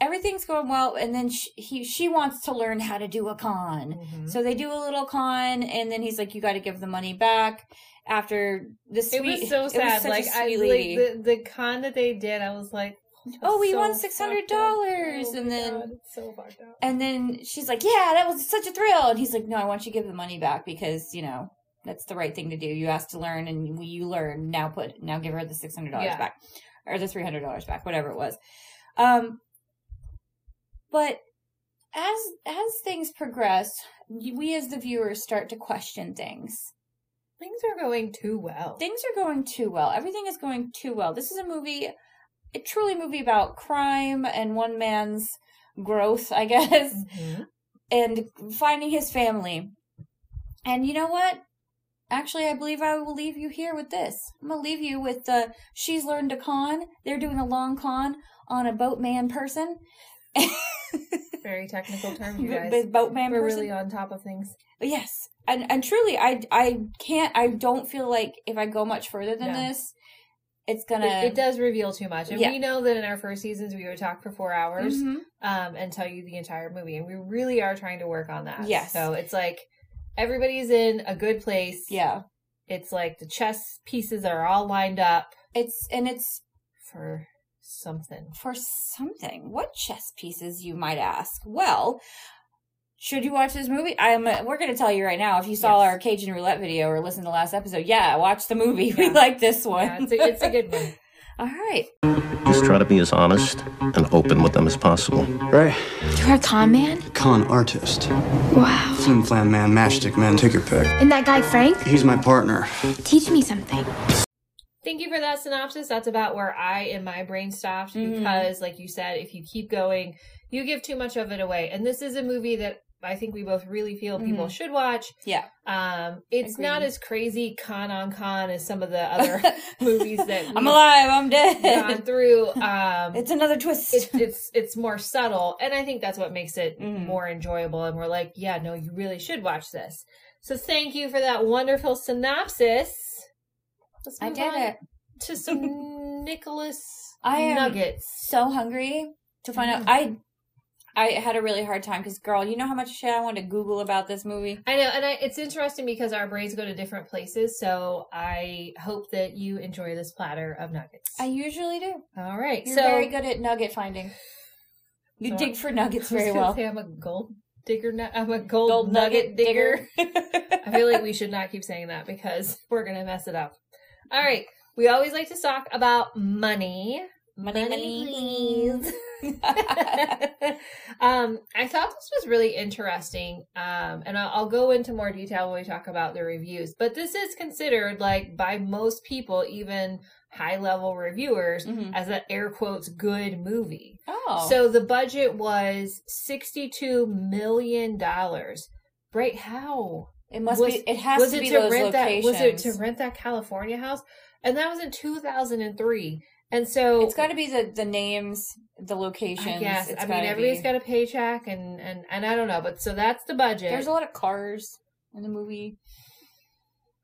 everything's going well, and then she, he she wants to learn how to do a con. Mhm. So they do a little con, and then he's like, "You got to give the money back." After the sweet, it was so sad. a like I like the the con that they did. I was like, Oh, we so won $600, up. and then- God, so. And then she's like, "Yeah, that was such a thrill." And he's like, "No, I want you to give the money back because you know that's the right thing to do. You asked to learn, and you learn. Now put now give her the six hundred dollars Yeah. back, or the three hundred dollars back, whatever it was." Um, but as as things progress, we as the viewers start to question things. Things are going too well. Things are going too well. Everything is going too well. This is a movie, a truly movie about crime and one man's growth, I guess Mhm. and finding his family. And you know what? Actually, I believe I will leave you here with this. I'm gonna leave you with the she's learned to con. They're doing a long con on a boatman person. Very technical term, you guys. boatman We're person. really on top of things. yes, and and truly, I I can't. I don't feel like if I go much further than No. this, it's gonna. It, it does reveal too much, and Yeah. we know that in our first seasons we would talk for four hours Mhm. um, and tell you the entire movie, and we really are trying to work on that. Yes. So it's like everybody's in a good place. Yeah, It's like the chess pieces are all lined up it's and it's for something. for something. What chess pieces, you might ask? Well, should you watch this movie? I'm. We're going to tell you right now. If you saw Yes. our Cajun roulette video or listened to the last episode, yeah, watch the movie. We like this one. Yeah, it's a, it's a good one. All right. Just try to be as honest and open with them as possible. Right. You're a con man? Con artist. Wow. Flim flam man, matchstick man, take your pick. And that guy Frank? He's my partner. Teach me something. Thank you for that synopsis. That's about where I in my brain stopped Mhm. because, like you said, if you keep going, you give too much of it away. And this is a movie that I think we both really feel people Mhm. should watch. Yeah. Um, it's Agreed. not as crazy con on con as some of the other movies that I'm alive. I'm dead. gone through. Um, It's another twist. it's it's it's more subtle, and I think that's what makes it Mhm. more enjoyable. And we're like, yeah, no, you really should watch this. So thank you for that wonderful synopsis. Let's I did on it. to some Nicholas I am nuggets. so hungry to find out. I I had a really hard time because, girl, you know how much shit I wanted to Google about this movie. I know, and I, it's interesting because our brains go to different places. So I hope that you enjoy this platter of nuggets. I usually do. All right, You're so very good at nugget finding. You So- dig for nuggets I was very well. Say I'm a gold digger. I'm a gold, nugget, digger. I feel like we should not keep saying that because we're gonna mess it up. All right, we always like to talk about money. Money, money, um, I thought this was really interesting, um, and I'll, I'll go into more detail when we talk about the reviews. But this is considered, like, by most people, even high-level reviewers, Mhm. as an air quotes good movie. oh, So the budget was sixty-two million dollars. Right? How it must was- be. It has was to it be to those rent that? locations. Was it to rent that California house? And that was in two thousand and so It's got to be the the names, the locations. I guess. It's I mean, everybody's be. got a paycheck, and and and I don't know, but so that's the budget. There's a lot of cars in the movie.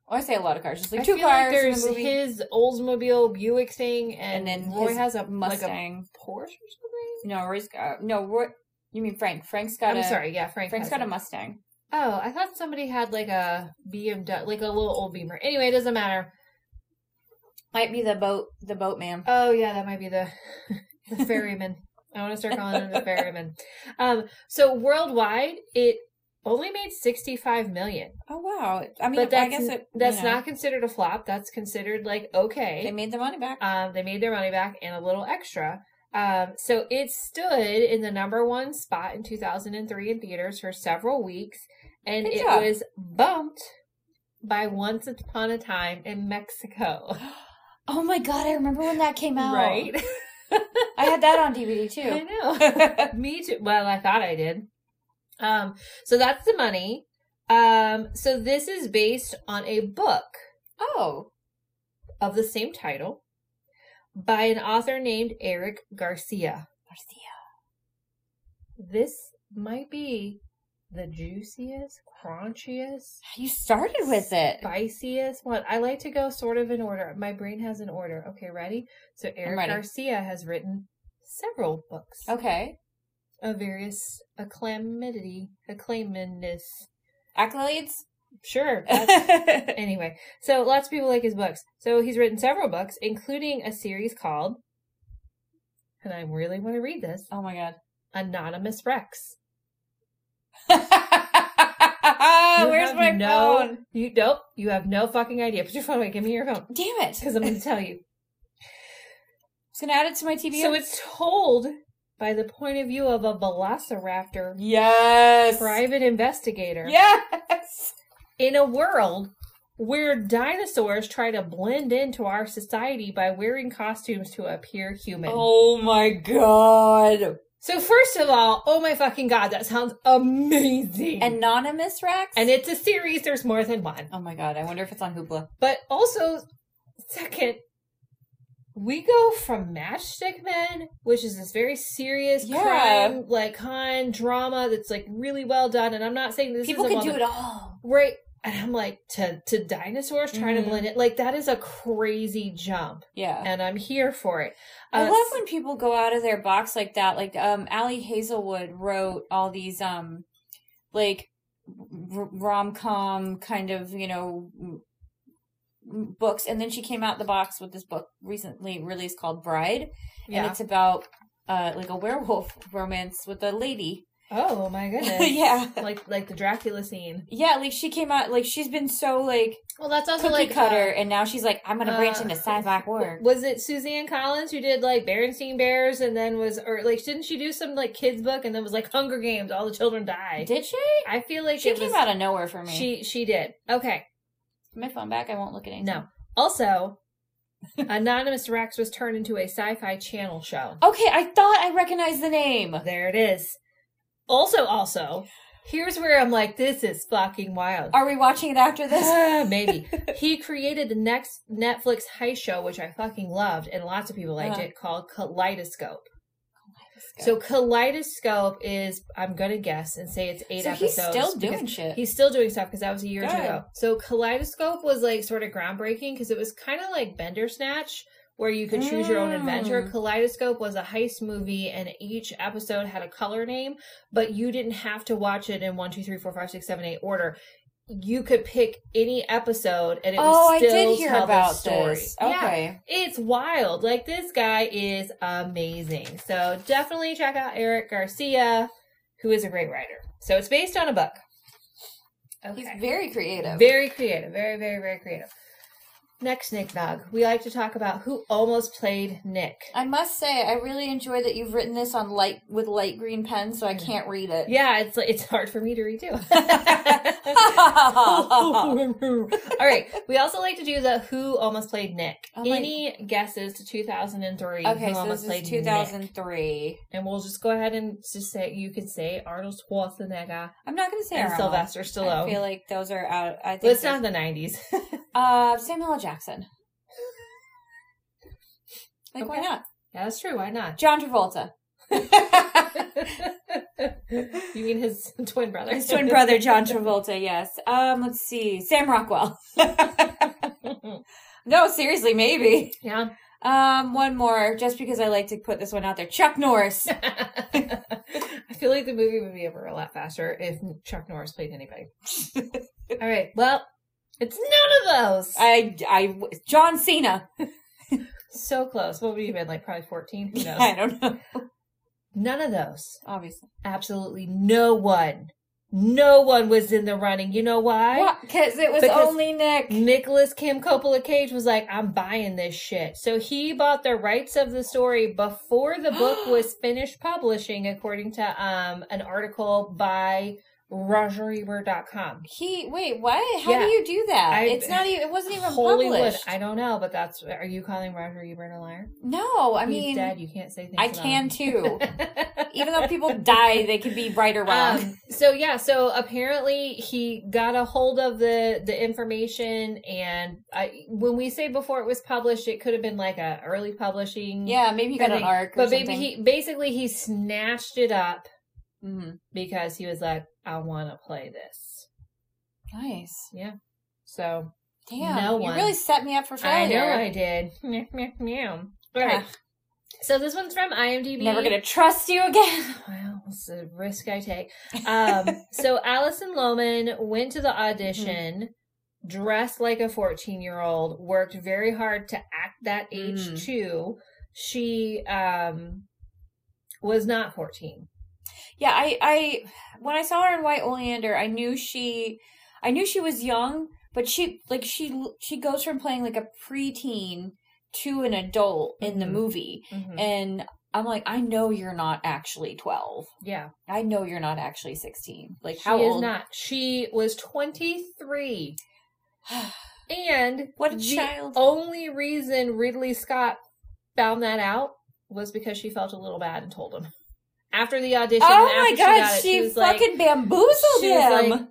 Oh, I say a lot of cars. Just like I two cars like in there's the movie, his Oldsmobile Buick thing, and, and then Roy has a Mustang. like a Porsche or something. No, Roy's got no. Roy, you mean Frank? Frank's got I'm a. sorry, yeah, Frank. Frank's got a. Mustang. Oh, I thought somebody had like a BMW, like a little old Beamer. Anyway, it doesn't matter. Might be the boat. The boatman. Oh yeah, that might be the the ferryman. I want to start calling him the ferryman. Um, so worldwide, it only made sixty five million. Oh wow! I mean, But that's I guess it, that's know, not considered a flop. That's considered like okay. They made the money back. Um, they made their money back and a little extra. Um, so it stood in the number one spot in 2003 in theaters for several weeks, and Good it job. was bumped by Once Upon a Time in Mexico. oh my god! I remember when that came out. Right? I had that on DVD too. I know. Me too. Well, I thought I did. Um, so that's the money. Um, so this is based on a book oh, of the same title by an author named Eric Garcia. Garcia. This might be the juiciest, crunchiest, You started with it. spiciest one. I like to go sort of in order. My brain has an order. Okay, ready? So Eric ready. Garcia has written several books Okay. of various acclamity, acclaimedness. Accolades? Sure. Anyway, so lots of people like his books. So he's written several books, including a series called, and I really want to read this, oh my god. Anonymous Rex. Where's my no, phone? You nope. You have no fucking idea. Put your phone away. Give me your phone Damn it. because I'm going to tell you. It's gonna add it to my TV. So it's told by the point of view of a velociraptor yes. private investigator Yes. in a world where dinosaurs try to blend into our society by wearing costumes to appear human. Oh my god. So first of all, oh my fucking god, that sounds amazing. Anonymous Rex? and it's a series, there's more than one. Oh my god, I wonder if it's on Hoopla. But also, second, we go from Matchstick Men, which is this very serious Yeah. crime, like con drama that's like really well done. And I'm not saying this People is can do it all. right. And I'm like to to dinosaurs trying Mhm. to blend it. Like that is a crazy jump, Yeah. and I'm here for it. I Uh, love when people go out of their box like that. Like um Ali Hazelwood wrote all these um like r- rom-com kind of, you know, books and then she came out the box with this book recently released called Bride yeah. and it's about uh like a werewolf romance with a lady. Oh my goodness. yeah. Like like the Dracula scene. Yeah, like she came out like she's been so like Well, that's also like cutter uh, and now she's like I'm going to branch uh, into sci-fi horror. Was it Suzanne Collins who did like Berenstein Bears and then was or like didn't she do some like kids book and then was like Hunger Games? All the children die? Did she? I feel like She it came was, out of nowhere for me. She she did. Okay. my phone back. I won't look at anything. No. Also, Anonymous Rex was turned into a Sci-Fi Channel show. Okay, I thought I recognized the name. There it is. Also, also, here's where I'm like, this is fucking wild. Are we watching it after this? Ah, Maybe he created the next Netflix heist show, which I fucking loved, and lots of people liked Uh-huh. it, called Kaleidoscope. So Kaleidoscope is, I'm gonna guess and say it's eight So he's episodes. still doing shit. He's still doing stuff because that was a year or two Good. ago. So Kaleidoscope was like sort of groundbreaking because it was kind of like Bandersnatch, where you could choose your own adventure. Mm. Kaleidoscope was a heist movie, and each episode had a color name, but you didn't have to watch it in one, two, three, four, five, six, seven, eight order. You could pick any episode, and it oh, would I did hear tell about the story. this. Yeah. Okay. It's wild. Like this guy is amazing. So definitely check out Eric Garcia, who is a great writer. So it's based on a book. He's very creative. Very creative. Very, very, very creative. Next, Nick Nog. We like to talk about who almost played Nick. I must say, I really enjoy that you've written this on light with light green pen, so I can't read it. Yeah, it's it's hard for me to read too. All right. We also like to do the who almost played Nick. Oh my- Any guesses to 2003? okay, who so almost this played is Nick? 2003. And we'll just go ahead and just say you can say Arnold Schwarzenegger I'm not going to say and Arnold. Sylvester Stallone. I feel like those are out. I think it's not the nineties. uh, Samuel L. Jackson. Like, why not? yeah, that's true. Why not? John Travolta. you mean his twin brother? His twin brother, John Travolta, yes. Um, let's see. Sam Rockwell. no, seriously, maybe. yeah. Um, one more, just because I like to put this one out there. Chuck Norris. I feel like the movie would be over a lot faster if Chuck Norris played anybody. All right. Well, it's none of those. I, I, John Cena. so close. What would you been like? Probably fourteen. Who knows? I don't know. None of those. Obviously. Absolutely no one. No one was in the running. You know why? Because it was Because- only Nick. Nicolas Kim Coppola Cage was like, I'm buying this shit. So he bought the rights of the story before the book was finished publishing, according to um an article by RogerEbert.com. He wait, what? How Yeah. do you do that? I- it's not even. It wasn't even published. I don't know, but that's. Are you calling Roger Ebert a liar? no, I He's mean, dead. You can't say things. I can too. even though people die, they can be right or wrong. Um, so yeah, so apparently he got a hold of the the information, and I, when we say before it was published, it could have been like a early publishing. yeah, maybe he got an arc. But maybe he basically he snatched it up hmm because he was like, I want to play this. Nice. Yeah. So Damn. No you one. really set me up for failure. I know I did. Meow, meow, meow. All right. So this one's from IMDb. Never gonna trust you again. Well, it's a risk I take. Um, so Alison Lohman went to the audition, dressed like a 14 year old, worked very hard to act that age Mm. too. She um, was not 14. Yeah, I, I, when I saw her in White Oleander, I knew she, I knew she was young, but she, like, she, she goes from playing like a preteen to an adult in the Mhm. movie, Mhm. and I'm like, I know you're not actually 12. Yeah. I know you're not actually 16. Like, She how is old? not. She was 23. And What a the child. only reason Ridley Scott found that out was because she felt a little bad and told him. After the audition, oh and my god, got it, she, was like- fucking bamboozled she him. like, I'm not 14.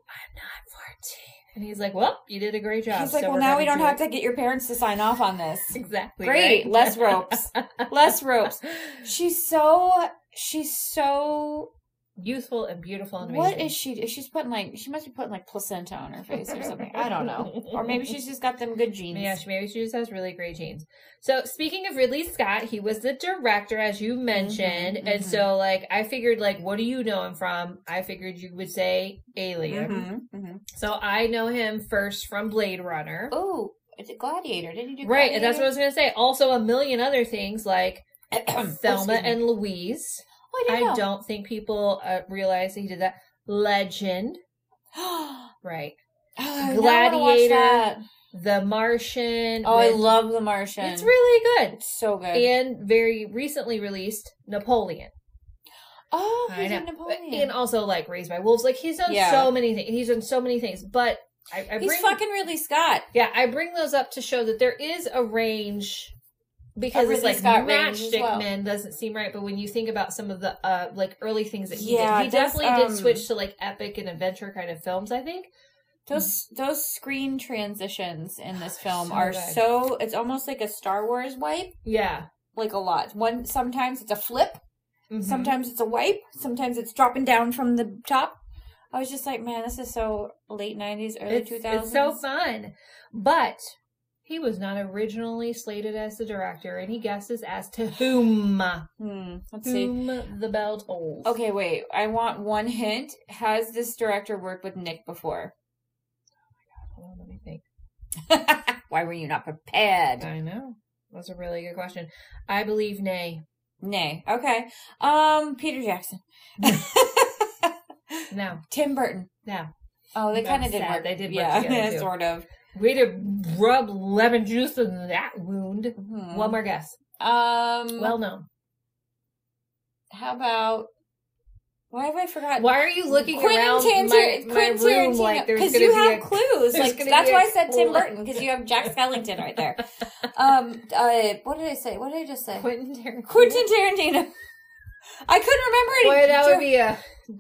And he's like, Well, you did a great job. He's like, so well, now we don't do have it." to get your parents to sign off on this. Exactly. Great, right? less ropes. Less ropes. She's so, she's so Youthful and beautiful and What amazing. is she? Is she's putting like she must be putting like placenta on her face or something. I don't know. Or maybe she's just got them good genes. Yeah, she, maybe she just has really great genes. So speaking of Ridley Scott, he was the director, as you mentioned, Mhm, and mhm. so like I figured, like, what do you know him from? I figured you would say Alien. Mhm, mhm. So I know him first from Blade Runner, Oh, it's a gladiator. Didn't you do right? And that's what I was gonna say. Also, a million other things like Thelma and Louise. Oh, I, I don't think people uh, realize that he did that. Legend, oh, right? I now wanna watch Gladiator. The Martian. Oh, I love The Martian. It's really good. It's so good. and very recently released Napoleon. oh, he's in Napoleon. and also like Raised by Wolves. Like he's done Yeah. so many things. He's done so many things. But I, I he's bring fucking Ridley Scott. yeah, I bring those up to show that there is a range because it's like as Matchstick well. Men doesn't seem right. But when you think about some of the uh like early things that he Yeah, did, he definitely um, did switch to like epic and adventure kind of films. I think. Those those screen transitions in this film So are good. so. It's almost like a Star Wars wipe. Yeah. Like a lot. One sometimes it's a flip. Mhm. Sometimes it's a wipe. Sometimes it's dropping down from the top. I was just like, man, this is so late nineties, early it's, two thousands. it's so fun. But he was not originally slated as the director. Any guesses as to whom? Hmm. Let's see. Whom the bell tolls. Okay, wait. I want one hint. Has this director worked with Nick before? Oh my god! Hold on, let me think. Why were you not prepared? I know. That's a really good question. I believe nay. Nay. Okay. Um, Peter Jackson. No. Tim Burton. No. Oh, they kind of did work. They did work yeah, together, sort of. Way to rub lemon juice in that wound. Mhm. One more guess. Um, Well known. how about? Why have I forgotten? Why are you looking Quentin around my, my room Tarantino, like there's because you have a clues. Like that's why I said Tim. Burton because you have Jack Skellington right there. Um, uh, what did I say? What did I just say? Quentin Tarantino. Quentin Tarantino. I couldn't remember it. Boy, that would be a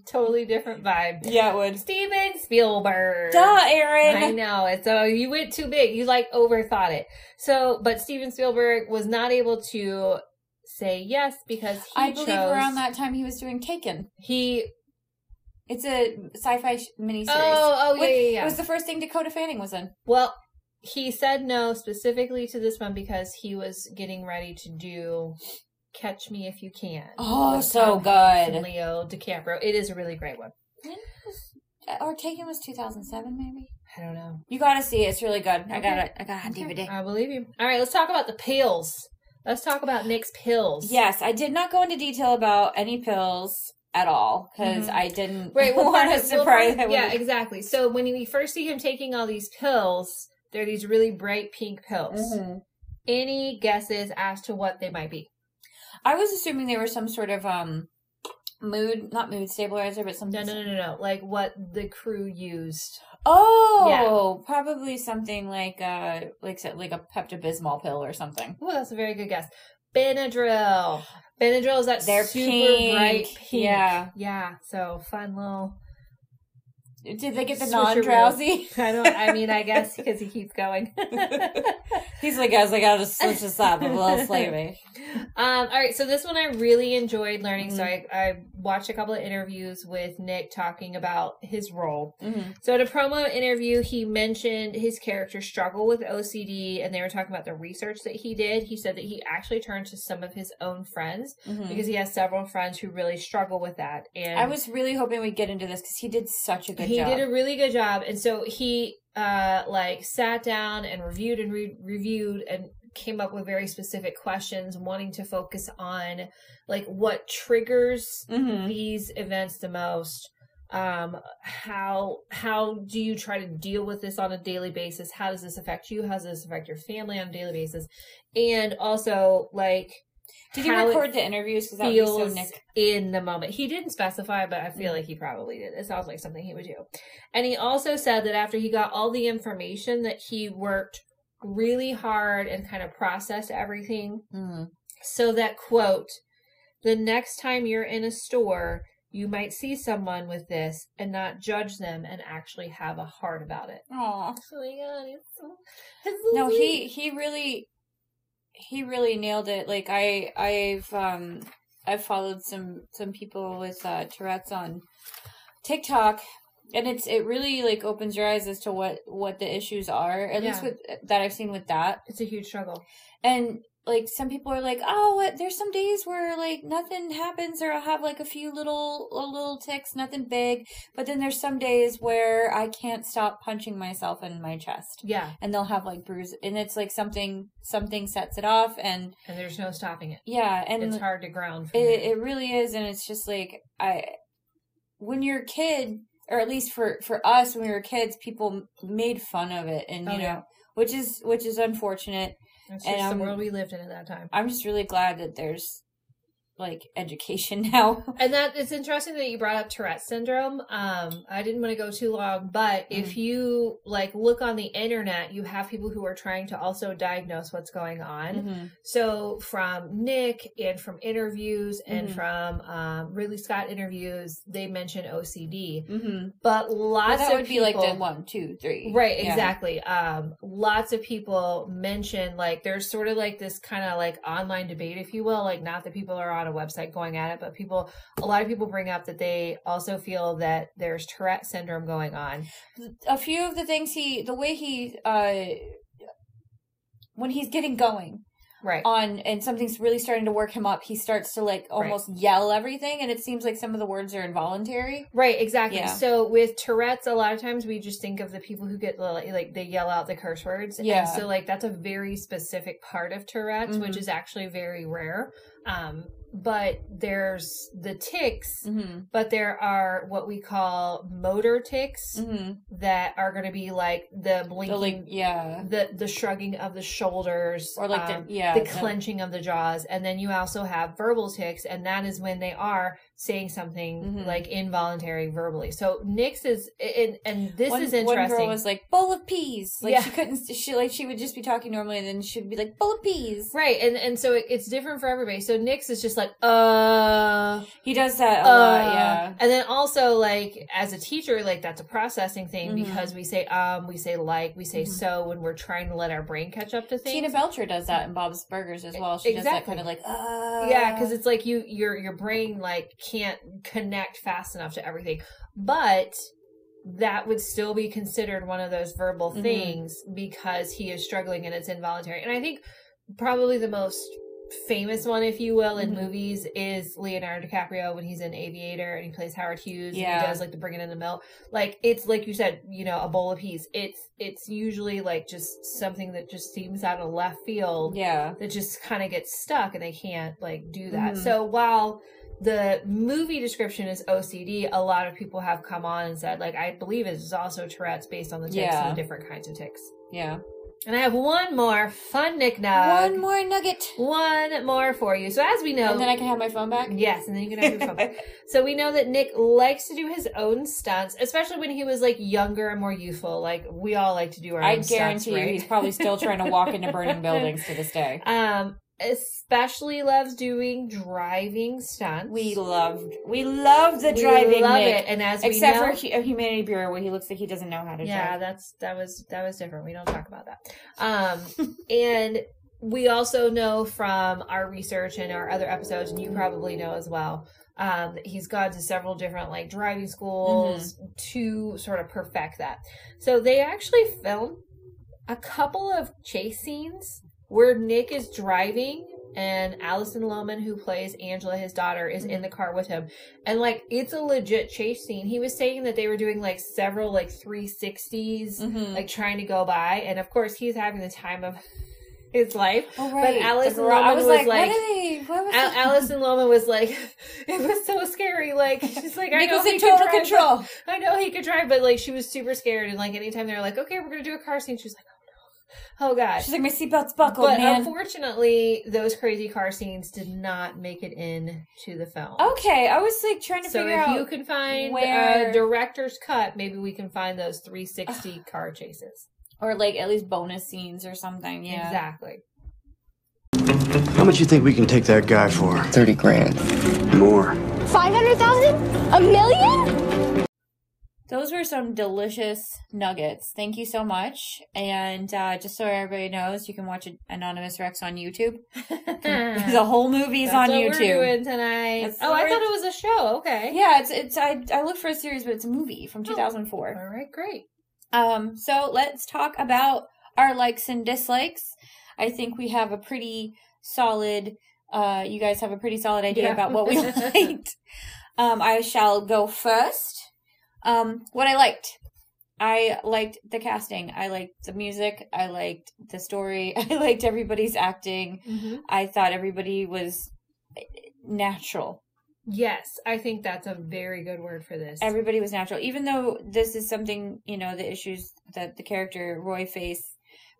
totally different vibe. Yeah, it would. Steven Spielberg. Duh, Erin. I know. And so you went too big. You like overthought it. So, but Steven Spielberg was not able to say yes because he I believe chose, around that time he was doing Taken. he. It's a sci-fi sh- miniseries. Oh, oh yeah, With- yeah, yeah. It was the first thing Dakota Fanning was in. Well, he said no specifically to this one because he was getting ready to do Catch Me If You Can. Oh, so good. Leo DiCaprio. It is a really great one. When was- Or Taken was 2007, maybe. I don't know. You gotta see it. It's really good. I got Okay. it. I got it on DVD. I believe you. All right, let's talk about the pills. Let's talk about Nick's pills. Yes, I did not go into detail about any pills at all because Mhm. I didn't Right, well, want to surprise. I yeah, exactly. So when we first see him taking all these pills, they're these really bright pink pills. Mhm. Any guesses as to what they might be? I was assuming they were some sort of um mood, not mood stabilizer, but something. No, no, no, no, no. Like what the crew used. Oh, probably something like uh like like a Pepto Bismol pill or something. Oh, that's a very good guess. Benadryl. Benadryl is that They're super pink. bright pink. Yeah. Yeah. So fun little. Did they get the non drowsy? I don't. I mean, I guess because he keeps going. He's like, guys, I gotta switch this up. I'm a little sleepy. Um, all right, so this one I really enjoyed learning. So Mm-hmm. I, I watched a couple of interviews with Nick talking about his role. Mhm. So at a promo interview, he mentioned his character struggle with OCD, and they were talking about the research that he did. He said that he actually turned to some of his own friends Mhm. because he has several friends who really struggle with that. And I was really hoping we'd get into this because he did such a good he job. did a really good job. And so he uh like sat down and reviewed and re- reviewed and came up with very specific questions wanting to focus on like what triggers Mhm. these events the most. Um how how do you try to deal with this on a daily basis? How does this affect you? How does this affect your family on a daily basis? And also like Did he record the interviews? Because that so feels Nick. in the moment. He didn't specify, but I feel like he probably did. It sounds like something he would do. And he also said that after he got all the information that he worked really hard and kind of processed everything Mhm. so that quote, the next time you're in a store, you might see someone with this and not judge them and actually have a heart about it. Aw. Oh my god, it's so, it's No, so he he really he really nailed it. Like I I've um I've followed some some people with uh, Tourette's on TikTok, and it's it really like opens your eyes as to what what the issues are. At least Yeah. with that I've seen with that, it's a huge struggle. and like some people are like, oh, what? There's some days where like nothing happens, or I'll have like a few little a little tics, nothing big. But then there's some days where I can't stop punching myself in my chest Yeah, and they'll have like bruises and it's like something something sets it off and and there's no stopping it. yeah and It's hard to ground. It, it really is and it's just like i when you're a kid or at least for for us when we were kids people made fun of it and oh, you Oh, know yeah. which is which is unfortunate It's and, just um, the world we lived in at that time. i'm just really glad that there's like education now And that it's interesting that you brought up Tourette syndrome. Um, I didn't want to go too long, but Mm. if you like look on the internet, you have people who are trying to also diagnose what's going on. Mhm. So from Nick and from interviews and Mhm. from um, Ridley Scott interviews, they mention OCD, Mm-hmm. but Well, lots that of would be like the one, two, three. Right, Yeah. exactly. Um, lots of people mention like there's sort of like this kind of like online debate, if you will. Like not that people are on a website going at it, but people, a lot of people bring up that they also feel that there's Tourette syndrome going on. a few of the things he the way he uh when he's getting going Right. on and something's really starting to work him up he starts to like almost yell everything and it seems like some of the words are involuntary Right, exactly. Yeah. So with Tourette's, a lot of times we just think of the people who get like, like they yell out the curse words. Yeah. And so like that's a very specific part of Tourette's, which Mhm. is actually very rare. Um, but there's the tics, mm-hmm. but there are what we call motor tics Mm-hmm. that are going to be like the the blinking, like yeah the the shrugging of the shoulders, or like um, the yeah the clenching of the jaws, and then you also have verbal tics, and that is when they are saying something Mhm. like involuntary verbally. So Nix is, and, and this one, is one girl was like bowl of peas like Yeah. she couldn't she like she would just be talking normally and then she'd be like bowl of peas Right, and and so it, it's different for everybody. So Nix is just like, uh, he does that a uh, lot yeah And then also like as a teacher, like that's a processing thing Mhm. because we say um, we say like, we say Mhm. so when we're trying to let our brain catch up to things. Tina Belcher does that in Bob's Burgers as well. She does that kind of like, uh, yeah because it's like you your your brain like can't connect fast enough to everything but that would still be considered one of those verbal Mhm. things because he is struggling and it's involuntary and i think probably the most famous one if you will in Mhm. movies is leonardo dicaprio when he's in aviator and he plays howard hughes and Yeah. he does like the bringing in the milk like it's like you said you know a bowl of peas it's it's usually like just something that just seems out of left field yeah, that just kind of gets stuck and they can't like do that. Mhm. So while the movie description is OCD, a lot of people have come on and said like I believe it is also Tourette's based on the tics Yeah. and the different kinds of tics. yeah. And I have one more fun Nick Nug. One more nugget, One more for you. So as we know, and then I can have my phone back. Yes, and then you can have your phone. back. So we know that Nick likes to do his own stunts, especially when he was like younger and more youthful. Like we all like to do our I own guarantee stunts, you, right? he's probably still trying to walk into burning buildings to this day. Um, especially loves doing driving stunts. We love, we love the We driving, love Nick. it, and as Except we know, for Hu- Humanity Bureau, where he looks like he doesn't know how to yeah, drive. that's that was that was different. We don't talk about that. Um, and we also know from our research and our other episodes, and you probably know as well. Um, he's gone to several different like driving schools to sort of perfect that. So they actually filmed a couple of chase scenes where Nick is driving and Alison Lohman, who plays Angela, his daughter, is in the car with him. And like it's a legit chase scene. He was saying that they were doing like several like 360s, Mhm. like trying to go by. And of course he's having the time of his life. Oh But Alison The garage- I Lohman was, like, like- what? What was Al- it? Alison Lohman was like, it was so scary. Like she's like, I Nick know was he in total drive, control. but- I know he could drive, but like she was super scared. And like anytime they were like, okay, we're gonna do a car scene, she was like, oh no, gosh. She's like, my seatbelt's buckled, but man. unfortunately, those crazy car scenes did not make it in to the film. okay, I was like trying to So figure out. So if you can find where- a director's cut, maybe we can find those 360 car chases. or like at least bonus scenes or something. Yeah. Exactly. How much you think we can take that guy for? 30 grand. More. 500,000? A million? Those were some delicious nuggets. Thank you so much. And uh, just so everybody knows, you can watch Anonymous Rex on YouTube. the whole movie's That's on what YouTube. We're doing tonight. That's oh, I thought it was a show. Okay. Yeah, it's it's I I looked for a series, but it's a movie from Oh. 2004. All right. Great. Um, so let's talk about our likes and dislikes. I think we have a pretty solid. Uh, you guys have a pretty solid idea Yeah. about what we liked. Um, I shall go first. Um, what I liked. I liked the casting. I liked the music. I liked the story. I liked everybody's acting. Mm-hmm. I thought everybody was natural. Yes, I think that's a very good word for this. everybody was natural even though this is something you know the issues that the character roy face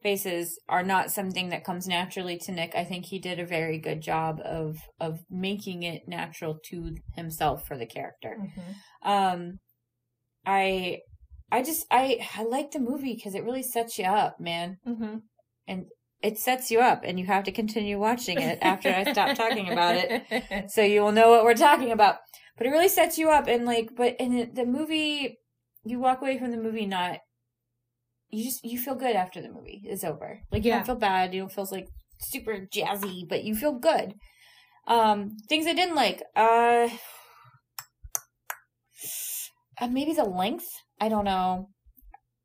faces are not something that comes naturally to nick i think he did a very good job of of making it natural to himself for the character Mhm. um i i just i i like the movie because it really sets you up man Mhm. and it sets you up and you have to continue watching it after i stop talking about it so you will know what we're talking about. But it really sets you up, and like, but in the, the movie, you walk away from the movie not. You just you feel good after the movie is over. Like you Yeah. don't feel bad. You don't feel like super jazzy, but you feel good. Um, things I didn't like. Uh, uh maybe the length. I don't know.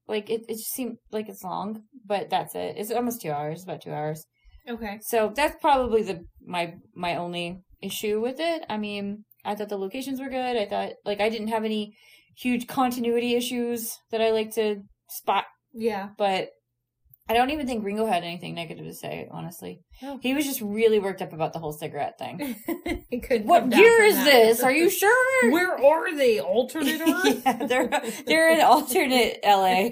Like it, it just seemed like it's long, but that's it. It's almost two hours. About two hours. okay. So that's probably the my my only issue with it. I mean, I thought the locations were good. I thought like I didn't have any huge continuity issues that I like to spot, Yeah. but I don't even think Ringo had anything negative to say, honestly. Oh. He was just really worked up about the whole cigarette thing. What year is that. this? Are you sure? Where are they? Alternate Earth? yeah, they're they're in alternate LA.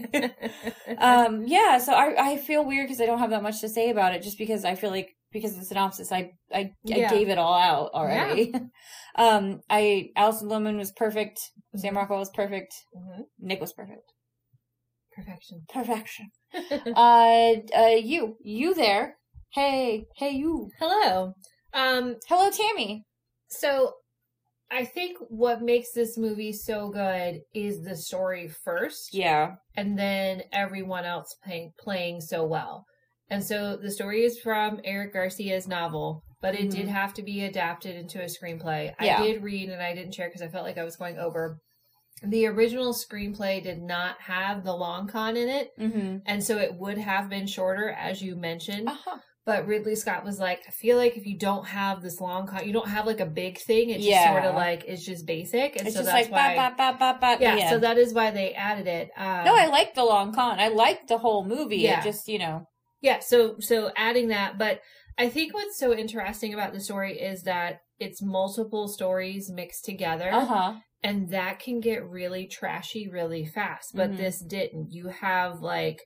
um yeah so i i feel weird because i don't have that much to say about it just because i feel like because of the synopsis i i, Yeah. I gave it all out already um i alison lohman was perfect sam rockwell was perfect Mhm. nick was perfect Perfection. perfection uh uh you you there hey hey you Hello. Um, hello tammy so I think what makes this movie so good is the story first. yeah and then everyone else playing playing so well. And so the story is from Eric Garcia's novel, but it did Mhm. have to be adapted into a screenplay. Yeah. I did read and I didn't share because I felt like I was going over. The original screenplay did not have the long con in it, mm-hmm and so it would have been shorter, as you mentioned. uh-huh But Ridley Scott was like, I feel like if you don't have this long con, you don't have like a big thing. It's just sort of like it's just basic, and it's so just that's like why. ba, ba, ba, ba, ba. yeah, so that is why they added it. Um, no i like the long con i like the whole movie Yeah. it just you know Yeah, so so adding that, but I think what's so interesting about the story is that it's multiple stories mixed together uh-huh and that can get really trashy really fast. But Mhm. this didn't. You have like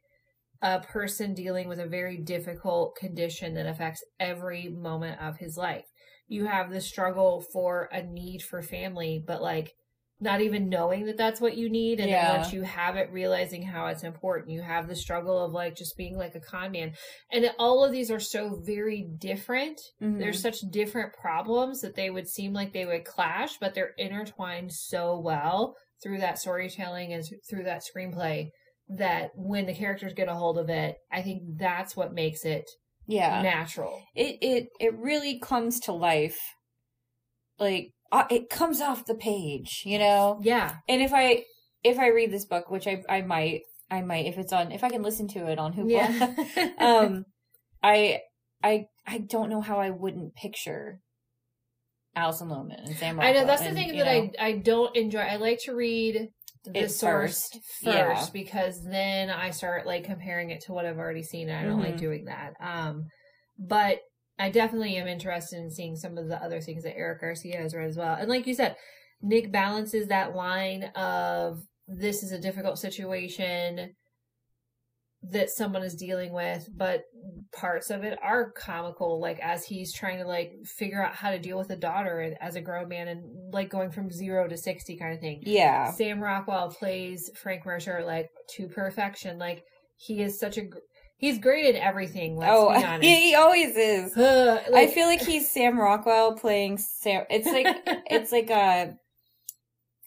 a person dealing with a very difficult condition that affects every moment of his life. You have the struggle for a need for family, but like not even knowing that that's what you need. And Yeah. then once you have it, realizing how it's important. You have the struggle of like just being like a con man. And all of these are so very different. Mhm. There's such different problems that they would seem like they would clash, but they're intertwined so well through that storytelling and through that screenplay that when the characters get a hold of it, I think that's what makes it yeah natural. it it it really comes to life like it comes off the page, you know. Yeah. And if I if I read this book, which I I might I might if it's on if I can listen to it on Hoopla, Yeah. um, I I I don't know how I wouldn't picture Alison Lohman and Sam. I know Rockwell that's the and, thing that know, I I don't enjoy. I like to read the It source first. first, Yeah. because then I start like comparing it to what I've already seen. And I don't like Mhm. doing that. Um, but I definitely am interested in seeing some of the other things that Eric Garcia has read as well. And like you said, Nick balances that line of this is a difficult situation that someone is dealing with, but parts of it are comical, like as he's trying to like figure out how to deal with a daughter as a grown man and like going from zero to 60 kind of thing. yeah Sam Rockwell plays Frank Mercer like to perfection. Like he is such a, he's great at everything. Let's oh be honest. he, he always is. Uh, I feel like he's Sam Rockwell playing Sam. It's like it's like a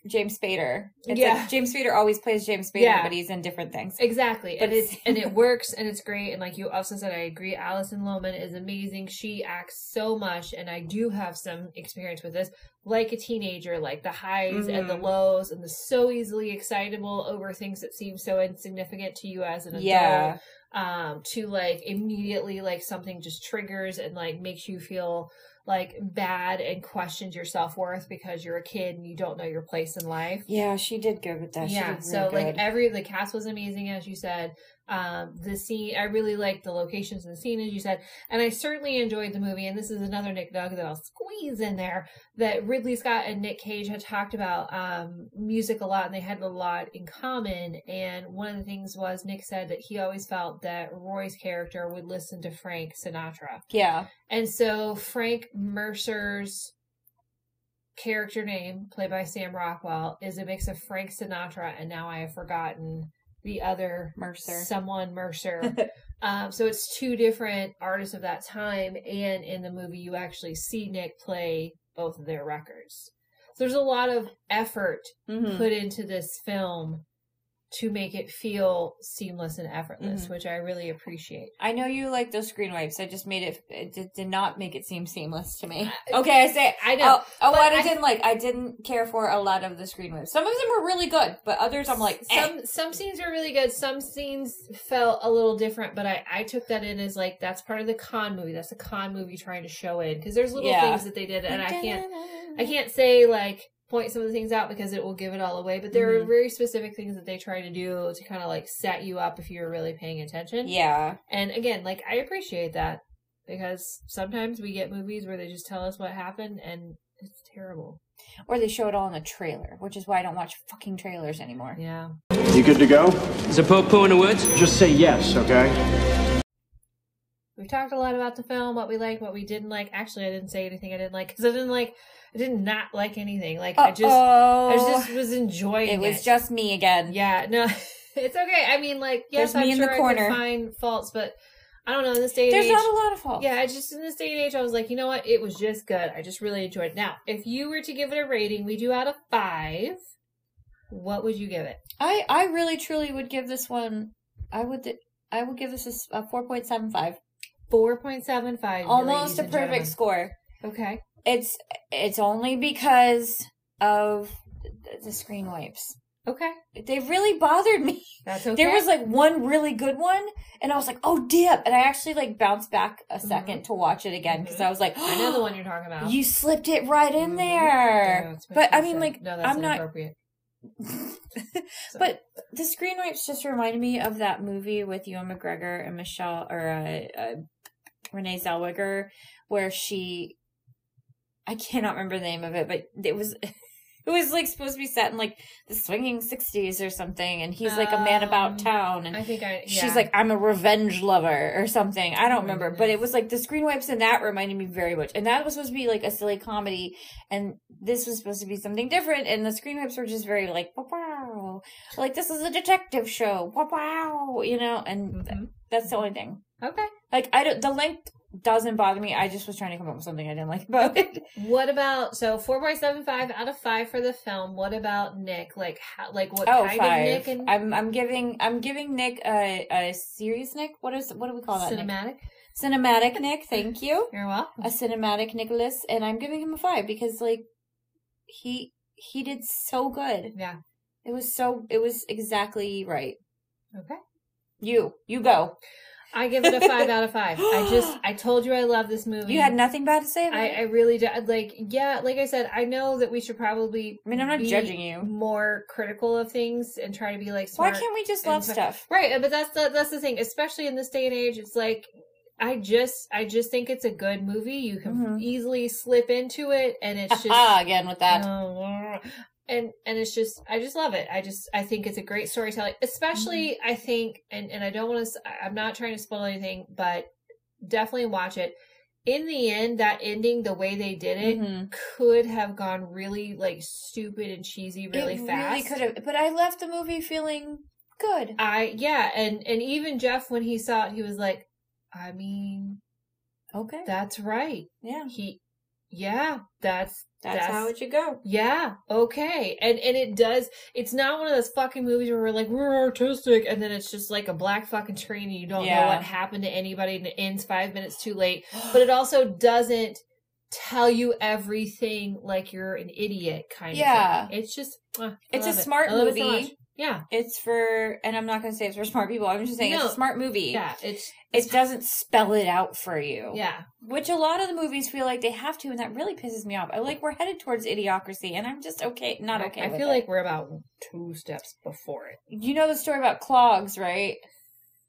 James Spader. It's Yeah. like James Spader always plays James Spader, Yeah. but he's in different things. Exactly. But and it's and it works and it's great. And like you also said, I agree. Alison Lohman is amazing. She acts so much and I do have some experience with this. Like a teenager, like the highs and the Mhm. lows and the so easily excitable over things that seem so insignificant to you as an adult. Yeah, Um, to like immediately like something just triggers and like makes you feel like bad and questions your self worth because you're a kid and you don't know your place in life. Yeah, she did good with that. She yeah did so really like every the cast was amazing as you said um the scene i really liked the locations and the scene as you said and i certainly enjoyed the movie and this is another nick nugget that i'll squeeze in there that ridley scott and nick cage had talked about um music a lot and they had a lot in common and one of the things was nick said that he always felt that roy's character would listen to frank sinatra. Yeah, and so Frank Mercer's character name, played by Sam Rockwell, is a mix of Frank Sinatra and now I have forgotten the other Mercer. someone Mercer. um, so it's two different artists of that time, and in the movie you actually see Nick play both of their records. So there's a lot of effort Mhm. put into this film to make it feel seamless and effortless, Mhm. which I really appreciate. I know you like those screen wipes. I just made it. It did, did not make it seem seamless to me. Okay, I say. I know, Oh, oh what I, I- didn't like. I didn't care for a lot of the screen wipes. Some of them were really good, but others I'm like, eh. some some scenes were really good. Some scenes felt a little different, but I I took that in as like that's part of the con movie. That's a con movie trying to show in because there's little Yeah. things that they did, and I can't I can't say like point some of the things out because it will give it all away. But there are Mhm. very specific things that they try to do to kind of like set you up if you're really paying attention. Yeah, And again, like I appreciate that because sometimes we get movies where they just tell us what happened and it's terrible. or they show it all in a trailer, which is why I don't watch fucking trailers anymore. Yeah. You good to go? Is there poo poo in the woods? Just say yes, okay? We've talked a lot about the film, what we liked, what we didn't like. Actually, I didn't say anything I didn't like because I didn't like, I did not like anything. Like I just, I just was enjoying it it. was just me again. yeah, no, it's okay. I mean, like, yes, There's I'm in sure the I corner. could find faults, but I don't know. In this day and There's age, not a lot of faults. yeah, I just in this day and age, I was like, you know what? It was just good. I just really enjoyed it. Now, if you were to give it a rating, we do out of five. What would you give it? I I really truly would give this one. I would I would give this a a four point seven five, Four point seven five. almost a perfect score. Okay. It's it's only because of the- screen wipes. Okay. They really bothered me. That's okay. There was like one really good one, and I was like, "Oh, dip!" And I actually like bounced back a 2nd to watch it again because I was like, Mm-hmm. I know the one you're talking about. You slipped it right in Mhm. there. But I mean, like, no, I'm not. but the screen wipes just reminded me of that movie with Ewan McGregor and Michelle or uh, uh, Renee Zellweger, where she, I cannot remember the name of it, but it was. It was like supposed to be set in like the swinging sixties or something, and he's like a man about Um, town, and I think I. she's like, "I'm a revenge lover" or something. I don't remember, but it was like the screen wipes in that reminded me very much, and that was supposed to be like a silly comedy, and this was supposed to be something different, and the screen wipes were just very like, "Wow, wow," like this is a detective show, wow, you know, and Mhm. that's the only thing. Okay. Like, I don't, the length doesn't bother me. I just was trying to come up with something I didn't like about it. What about so four point seven five out of five for the film? What about Nick? Like how? Like what Oh, kind five. of Nick and I'm I'm giving I'm giving Nick a a serious Nick. What is what do we call that? Nick? cinematic? Cinematic Nick. Thank you. You're welcome. a cinematic Nicholas, and I'm giving him a five because like he he did so good. Yeah. It was so it was exactly right. Okay. You you go. I give it a five out of five. I just, I told you I love this movie. You had nothing bad to say about I, it. I really do. Like, yeah, like I said, I know that we should probably. I mean, I'm not be judging you. More critical of things and try to be like. Why can't we just love stuff? Right, but that's the that's the thing, especially in this day and age. It's like I just I just think it's a good movie. You can Mhm. easily slip into it, and it's just Ah, again with that. Oh, and and it's just I just love it. I just I think it's a great storytelling, especially Mm-hmm. I think and and I don't want to I'm not trying to spoil anything, but definitely watch it. In the end, that ending, the way they did it, Mhm. could have gone really like stupid and cheesy really it fast. really could have, but I left the movie feeling good. I yeah, and and even Jeff when he saw it, he was like, I mean, Okay, that's right. yeah, He, yeah, that's that's, how it should go. Yeah, okay. And and it does it's not one of those fucking movies where we're like, we're artistic and then it's just like a black fucking train and you don't know what happened to anybody and it ends five minutes too late. But it also doesn't tell you everything like you're an idiot kind Yeah. of thing. It's just uh, It's a it. smart I it so movie. yeah. It's for, and I'm not going to say it's for smart people. I'm just saying it's a smart movie. Yeah. It's It doesn't spell it out for you. yeah. Which a lot of the movies feel like they have to, and that really pisses me off. I like we're headed towards idiocracy, and I'm just okay, not okay. I, with feel it. like we're about two steps before it. you know the story about clogs, right?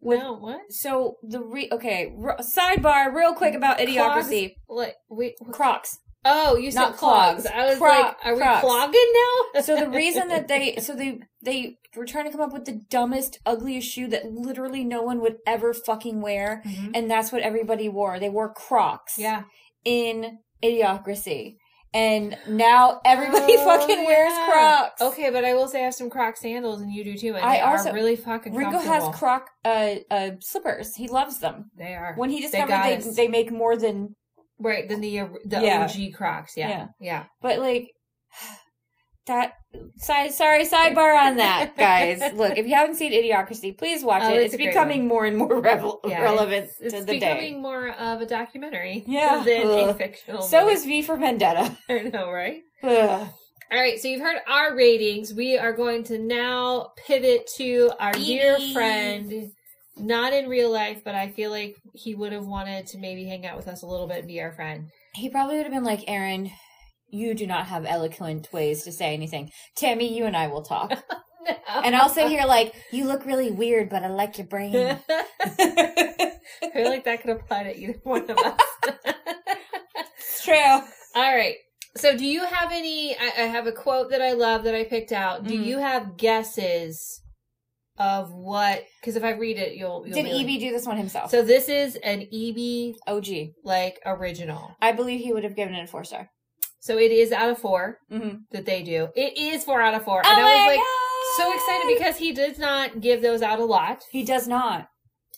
With- no, what? So the re okay r- sidebar, real quick about idiocracy. What? Wait. Crocs. Oh, you said Not clogs. clogs. I was Cro- like, are Crocs. we clogging now? So the reason that they so they they were trying to come up with the dumbest, ugliest shoe that literally no one would ever fucking wear, Mhm. and that's what everybody wore. They wore Crocs. Yeah. in Idiocracy. And now everybody Oh, fucking wears. Crocs. Okay, but I will say I have some Croc sandals, and you do too. And I they also- are really fucking Ringo comfortable. has Croc uh, uh, slippers. He loves them. They are When he They discovered got they they, make more than right. Then the uh, the Yeah. OG Crocs. Yeah, Yeah. yeah. but like that side sorry sidebar on that guys look if you haven't seen idiocracy please watch Oh, it it's it's, becoming more and more revel- Yeah, relevant It's, to the day it's becoming more of a documentary, Yeah. than a fictional. so movie. is v for vendetta I know, right? Ugh. All right, so you've heard our ratings. We are going to now pivot to our dear friend, not in real life, but I feel like he would have wanted to maybe hang out with us a little bit and be our friend. he probably would have been like aaron you do not have eloquent ways to say anything tammy you and i will talk and i'll sit here like you look really weird but i like your brain I feel like that could apply to either one of us. it's true All right. So, do you have any? I, I have a quote that I love that I picked out. Do Mhm. you have guesses of what? Because if I read it, you'll. you'll did be like- eb do this one himself So this is an EB og like original. i believe he would have given it a four star So it is out of four mm-hmm. that they do. It is four out of four, Oh and I was like God! so excited because he does not give those out a lot. he does not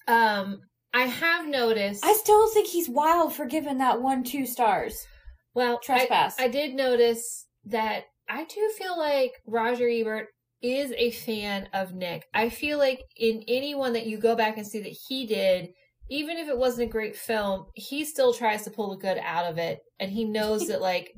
Um, I have noticed. i still think he's wild for giving that one two stars Well, Trespass. I, I did notice that I do feel like Roger Ebert is a fan of Nick. I feel like in anyone that you go back and see that he did, even if it wasn't a great film, he still tries to pull the good out of it, and he knows that like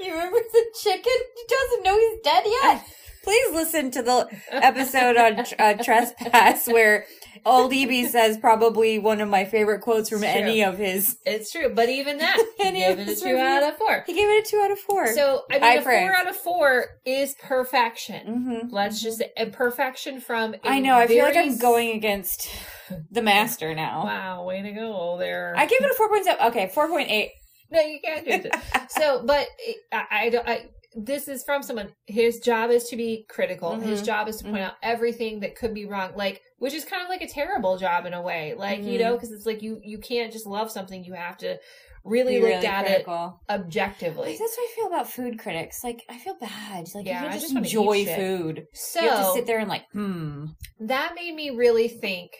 You remember the chicken? He doesn't know he's dead yet. Please listen to the episode on uh, trespass where old Eb says probably one of my favorite quotes from It's true. any of his. it's true. But even that, he gave it a two out of four. He gave it a two out of four. So I mean, a praise. four out of four is perfection. hmm Let's just say a perfection from. a I know. I feel like I'm going against the master now. Wow, way to go there. I gave it a four point seven. Okay, four point eight. No, you can't do that. so, but I, I don't. I, this is from someone. His job is to be critical. His Mhm. job is to point Mhm. out everything that could be wrong. Like, which is kind of like a terrible job in a way. Like, you Mhm. know, because it's like you you can't just love something. You have to really Be look really at critical. it objectively. Like, that's what I feel about food critics. Like I feel bad. Like Yeah, you just just enjoy food. So you have to sit there and like, hmm. that made me really think: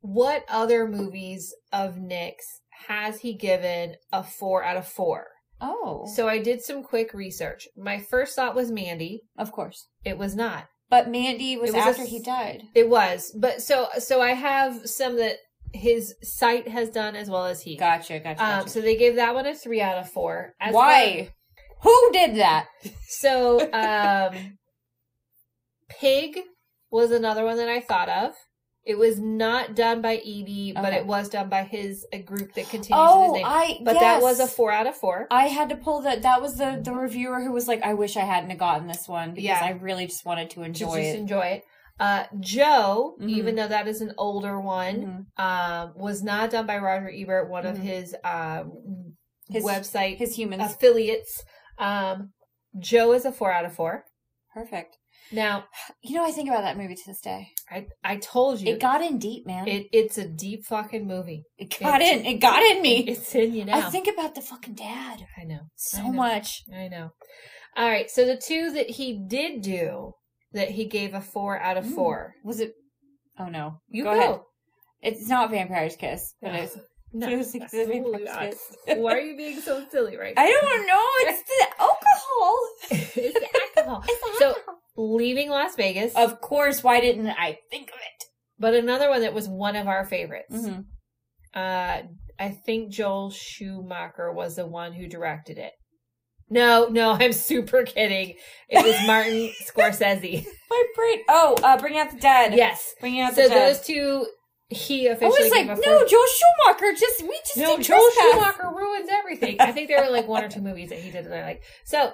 what other movies of Nick's has he given a four out of four? Oh, So I did some quick research. My first thought was Mandy. of course. It was not. But Mandy was, was after s- he died. It was, but so so I have some that his site has done as well as he. Gotcha, gotcha. Um, gotcha. so they gave that one a three out of four. As Why? Who did that? So, um, Pig was another one that I thought of. It was not done by Evie, but it was done by his a group that continues Oh, his name. I. but that was a four out of four. I had to pull that. That was the the reviewer who was like, "I wish I hadn't have gotten this one because Yeah. I really just wanted to enjoy just it." Just enjoy it. Uh, Joe, Mhm. even though that is an older one, Mhm. um, was not done by Roger Ebert, one of Mhm. his, uh, His website his humans. affiliates. Um, Joe is a four out of four. Perfect. Now, You know, I think about that movie to this day. I I told you It got in deep, man. it it's a deep fucking movie. It got it's- in. It got in me. It's in you now. I think about the fucking dad I know so I know. much. I know. All right, so the two that he did do that he gave a four out of Mm. four. Was it? Oh no. You go, go. ahead. It's not Vampire's Kiss, but it's. No, It was absolutely not. Kiss. Why are you being so silly right now? I don't know. It's the alcohol. it's the alcohol. It's the So- alcohol. Leaving Las Vegas, Of course. Why didn't I think of it? but another one that was one of our favorites. Mm-hmm. Uh, I think Joel Schumacher was the one who directed it. No, no, I'm super kidding. It was Martin Scorsese. My brain. Oh, uh, Bring Out the Dead. Yes. Bringing Out So the Dead. So those two, he officially. I was like, no, four- Joel Schumacher. Just we just No, Joel Schumacher ruins everything. I think there were like one or two movies that he did that I like. So,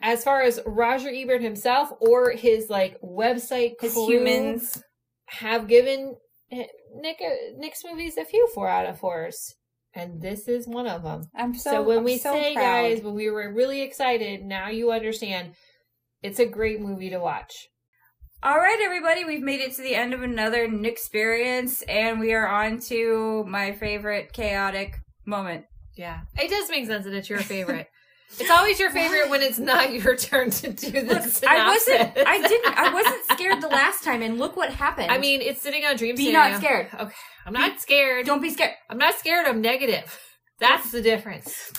as far as Roger Ebert himself or his like website His humans. have given Nick Nick's movies a few four out of fours, and this is one of them. I'm so. So, when I'm we so say, proud. guys, when we were really excited, now you understand. It's a great movie to watch. All right, everybody, we've made it to the end of another Nick experience, and we are on to my favorite chaotic moment. Yeah, it does make sense that it's your favorite. It's always your favorite when it's not your turn to do this. I wasn't. I didn't. I wasn't scared the last time, and look what happened. I mean, it's sitting on Dream Be Scenario. not scared. Okay, I'm not scared. don't be scared. I'm not scared. I'm negative. That's the difference.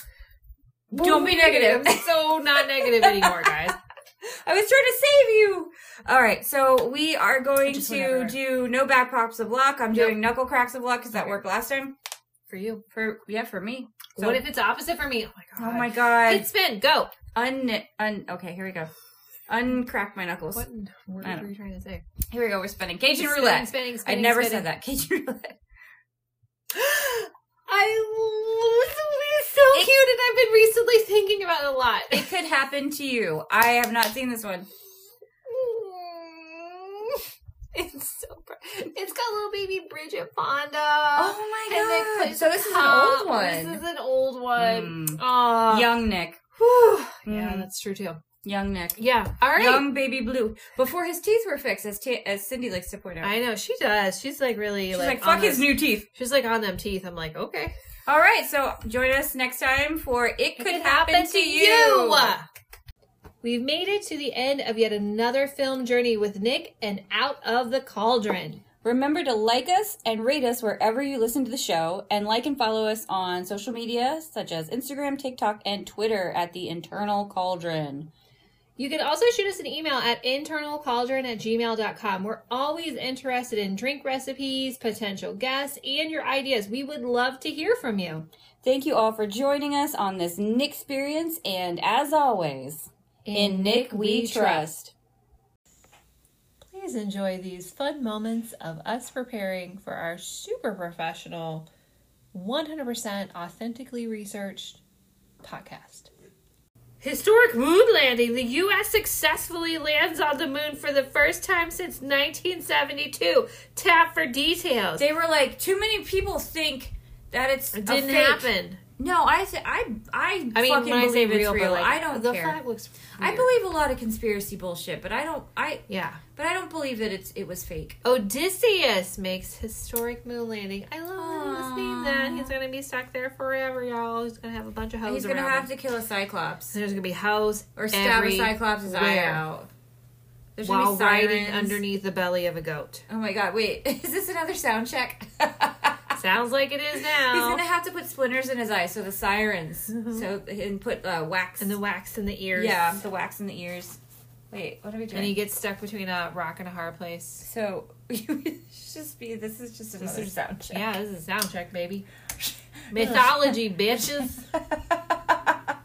Don't be negative. I'm so not negative anymore, guys. I was trying to save you. All right, so we are going to whatever. do no back pops of luck. I'm doing knuckle cracks of luck because that worked last time. For you. For yeah, for me. So- what if it's opposite for me? Oh my oh god. Oh my god. Hit spin. Go. Un un. Okay, here we go. Uncrack my knuckles. What word were you trying to say? Here we go. We're spinning Cajun Spinning, roulette. Spinning, I never spinning. said that. Cajun roulette. I this movie is so It- cute, and I've been recently thinking about it a lot. It could happen to you. I have not seen this one. It's so. pr- It's got little baby Bridget Fonda. Oh my god! So this is an old one. This is an old one. Mm. Aw. Young Nick. Yeah, Mm. that's true too. Young Nick. Yeah. All right. Young baby blue. Before his teeth were fixed, as, t- as Cindy likes to point out. I know she does. She's like really She's like, like, fuck his them- new teeth. She's like on them teeth. I'm like, okay. All right, so join us next time for It Could, happen, to you. We've made it to the end of yet another film journey with Nick and Out of the Cauldron. Remember to like us and rate us wherever you listen to the show, and like and follow us on social media such as Instagram, TikTok, and Twitter at the Internal Cauldron. You can also shoot us an email at internalcauldron at gmail.com. We're always interested in drink recipes, potential guests, and your ideas. We would love to hear from you. Thank you all for joining us on this Nick experience, and as always, in Nick we trust. Please enjoy these fun moments of us preparing for our super professional, 100% authentically researched podcast. Historic moon landing. The U.S. successfully lands on the moon for the first time since 1972. Tap for details. They were like, too many people think that it's It didn't fake. happen. No, I th- I I I mean, fucking when I say real, real. like, I don't the care. flag looks. I believe a lot of conspiracy bullshit, but I don't. I Yeah. but I don't believe that it's it was fake. Odysseus makes historic moon landing. I love seeing that. He's gonna be stuck there forever, y'all. He's gonna have a bunch of hoes He's gonna have him. to kill a cyclops And There's gonna be hoes or stab a cyclops' eye out. There's while gonna be riding underneath the belly of a goat. Oh my god! Wait, is this another sound check? Sounds like it is now. He's gonna have to put splinters in his eyes, so the sirens, so and put uh, wax and the wax in the ears. yeah, the wax in the ears. Wait, what are we doing? And he gets stuck between a rock and a hard place. so just be. This is just another is- sound check. Yeah, this is a sound check, baby. Mythology, bitches.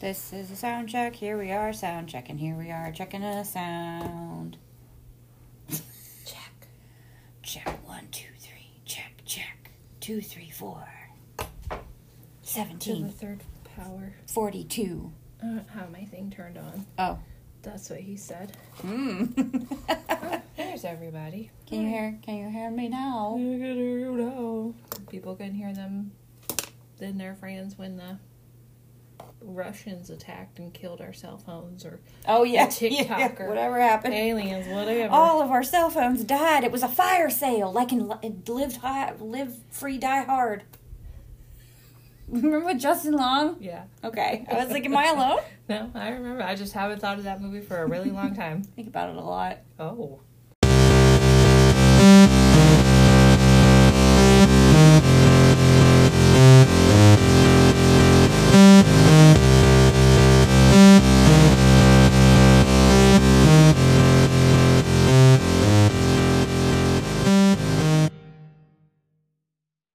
This is a sound check. Here we are, sound check, and here we are checking a sound. Check. Check one, two, three. Check, check. Two, three, four. To the Seventeen. third power. Forty-two. I don't have my thing turned on. Oh. That's what he said. Mm. There's everybody. can you hear? Can you hear me now? You can hear you now. People can hear them then their friends when the Russians attacked and killed our cell phones or Oh yeah, TikTok yeah, or whatever happened. aliens, whatever. All of our cell phones died. It was a fire sale, like in Li- Live High, Live Free, Die Hard. Remember with Justin Long? yeah. Okay, I was like, am I alone? No, I remember. I just haven't thought of that movie for a really long time. Think about it a lot. Oh.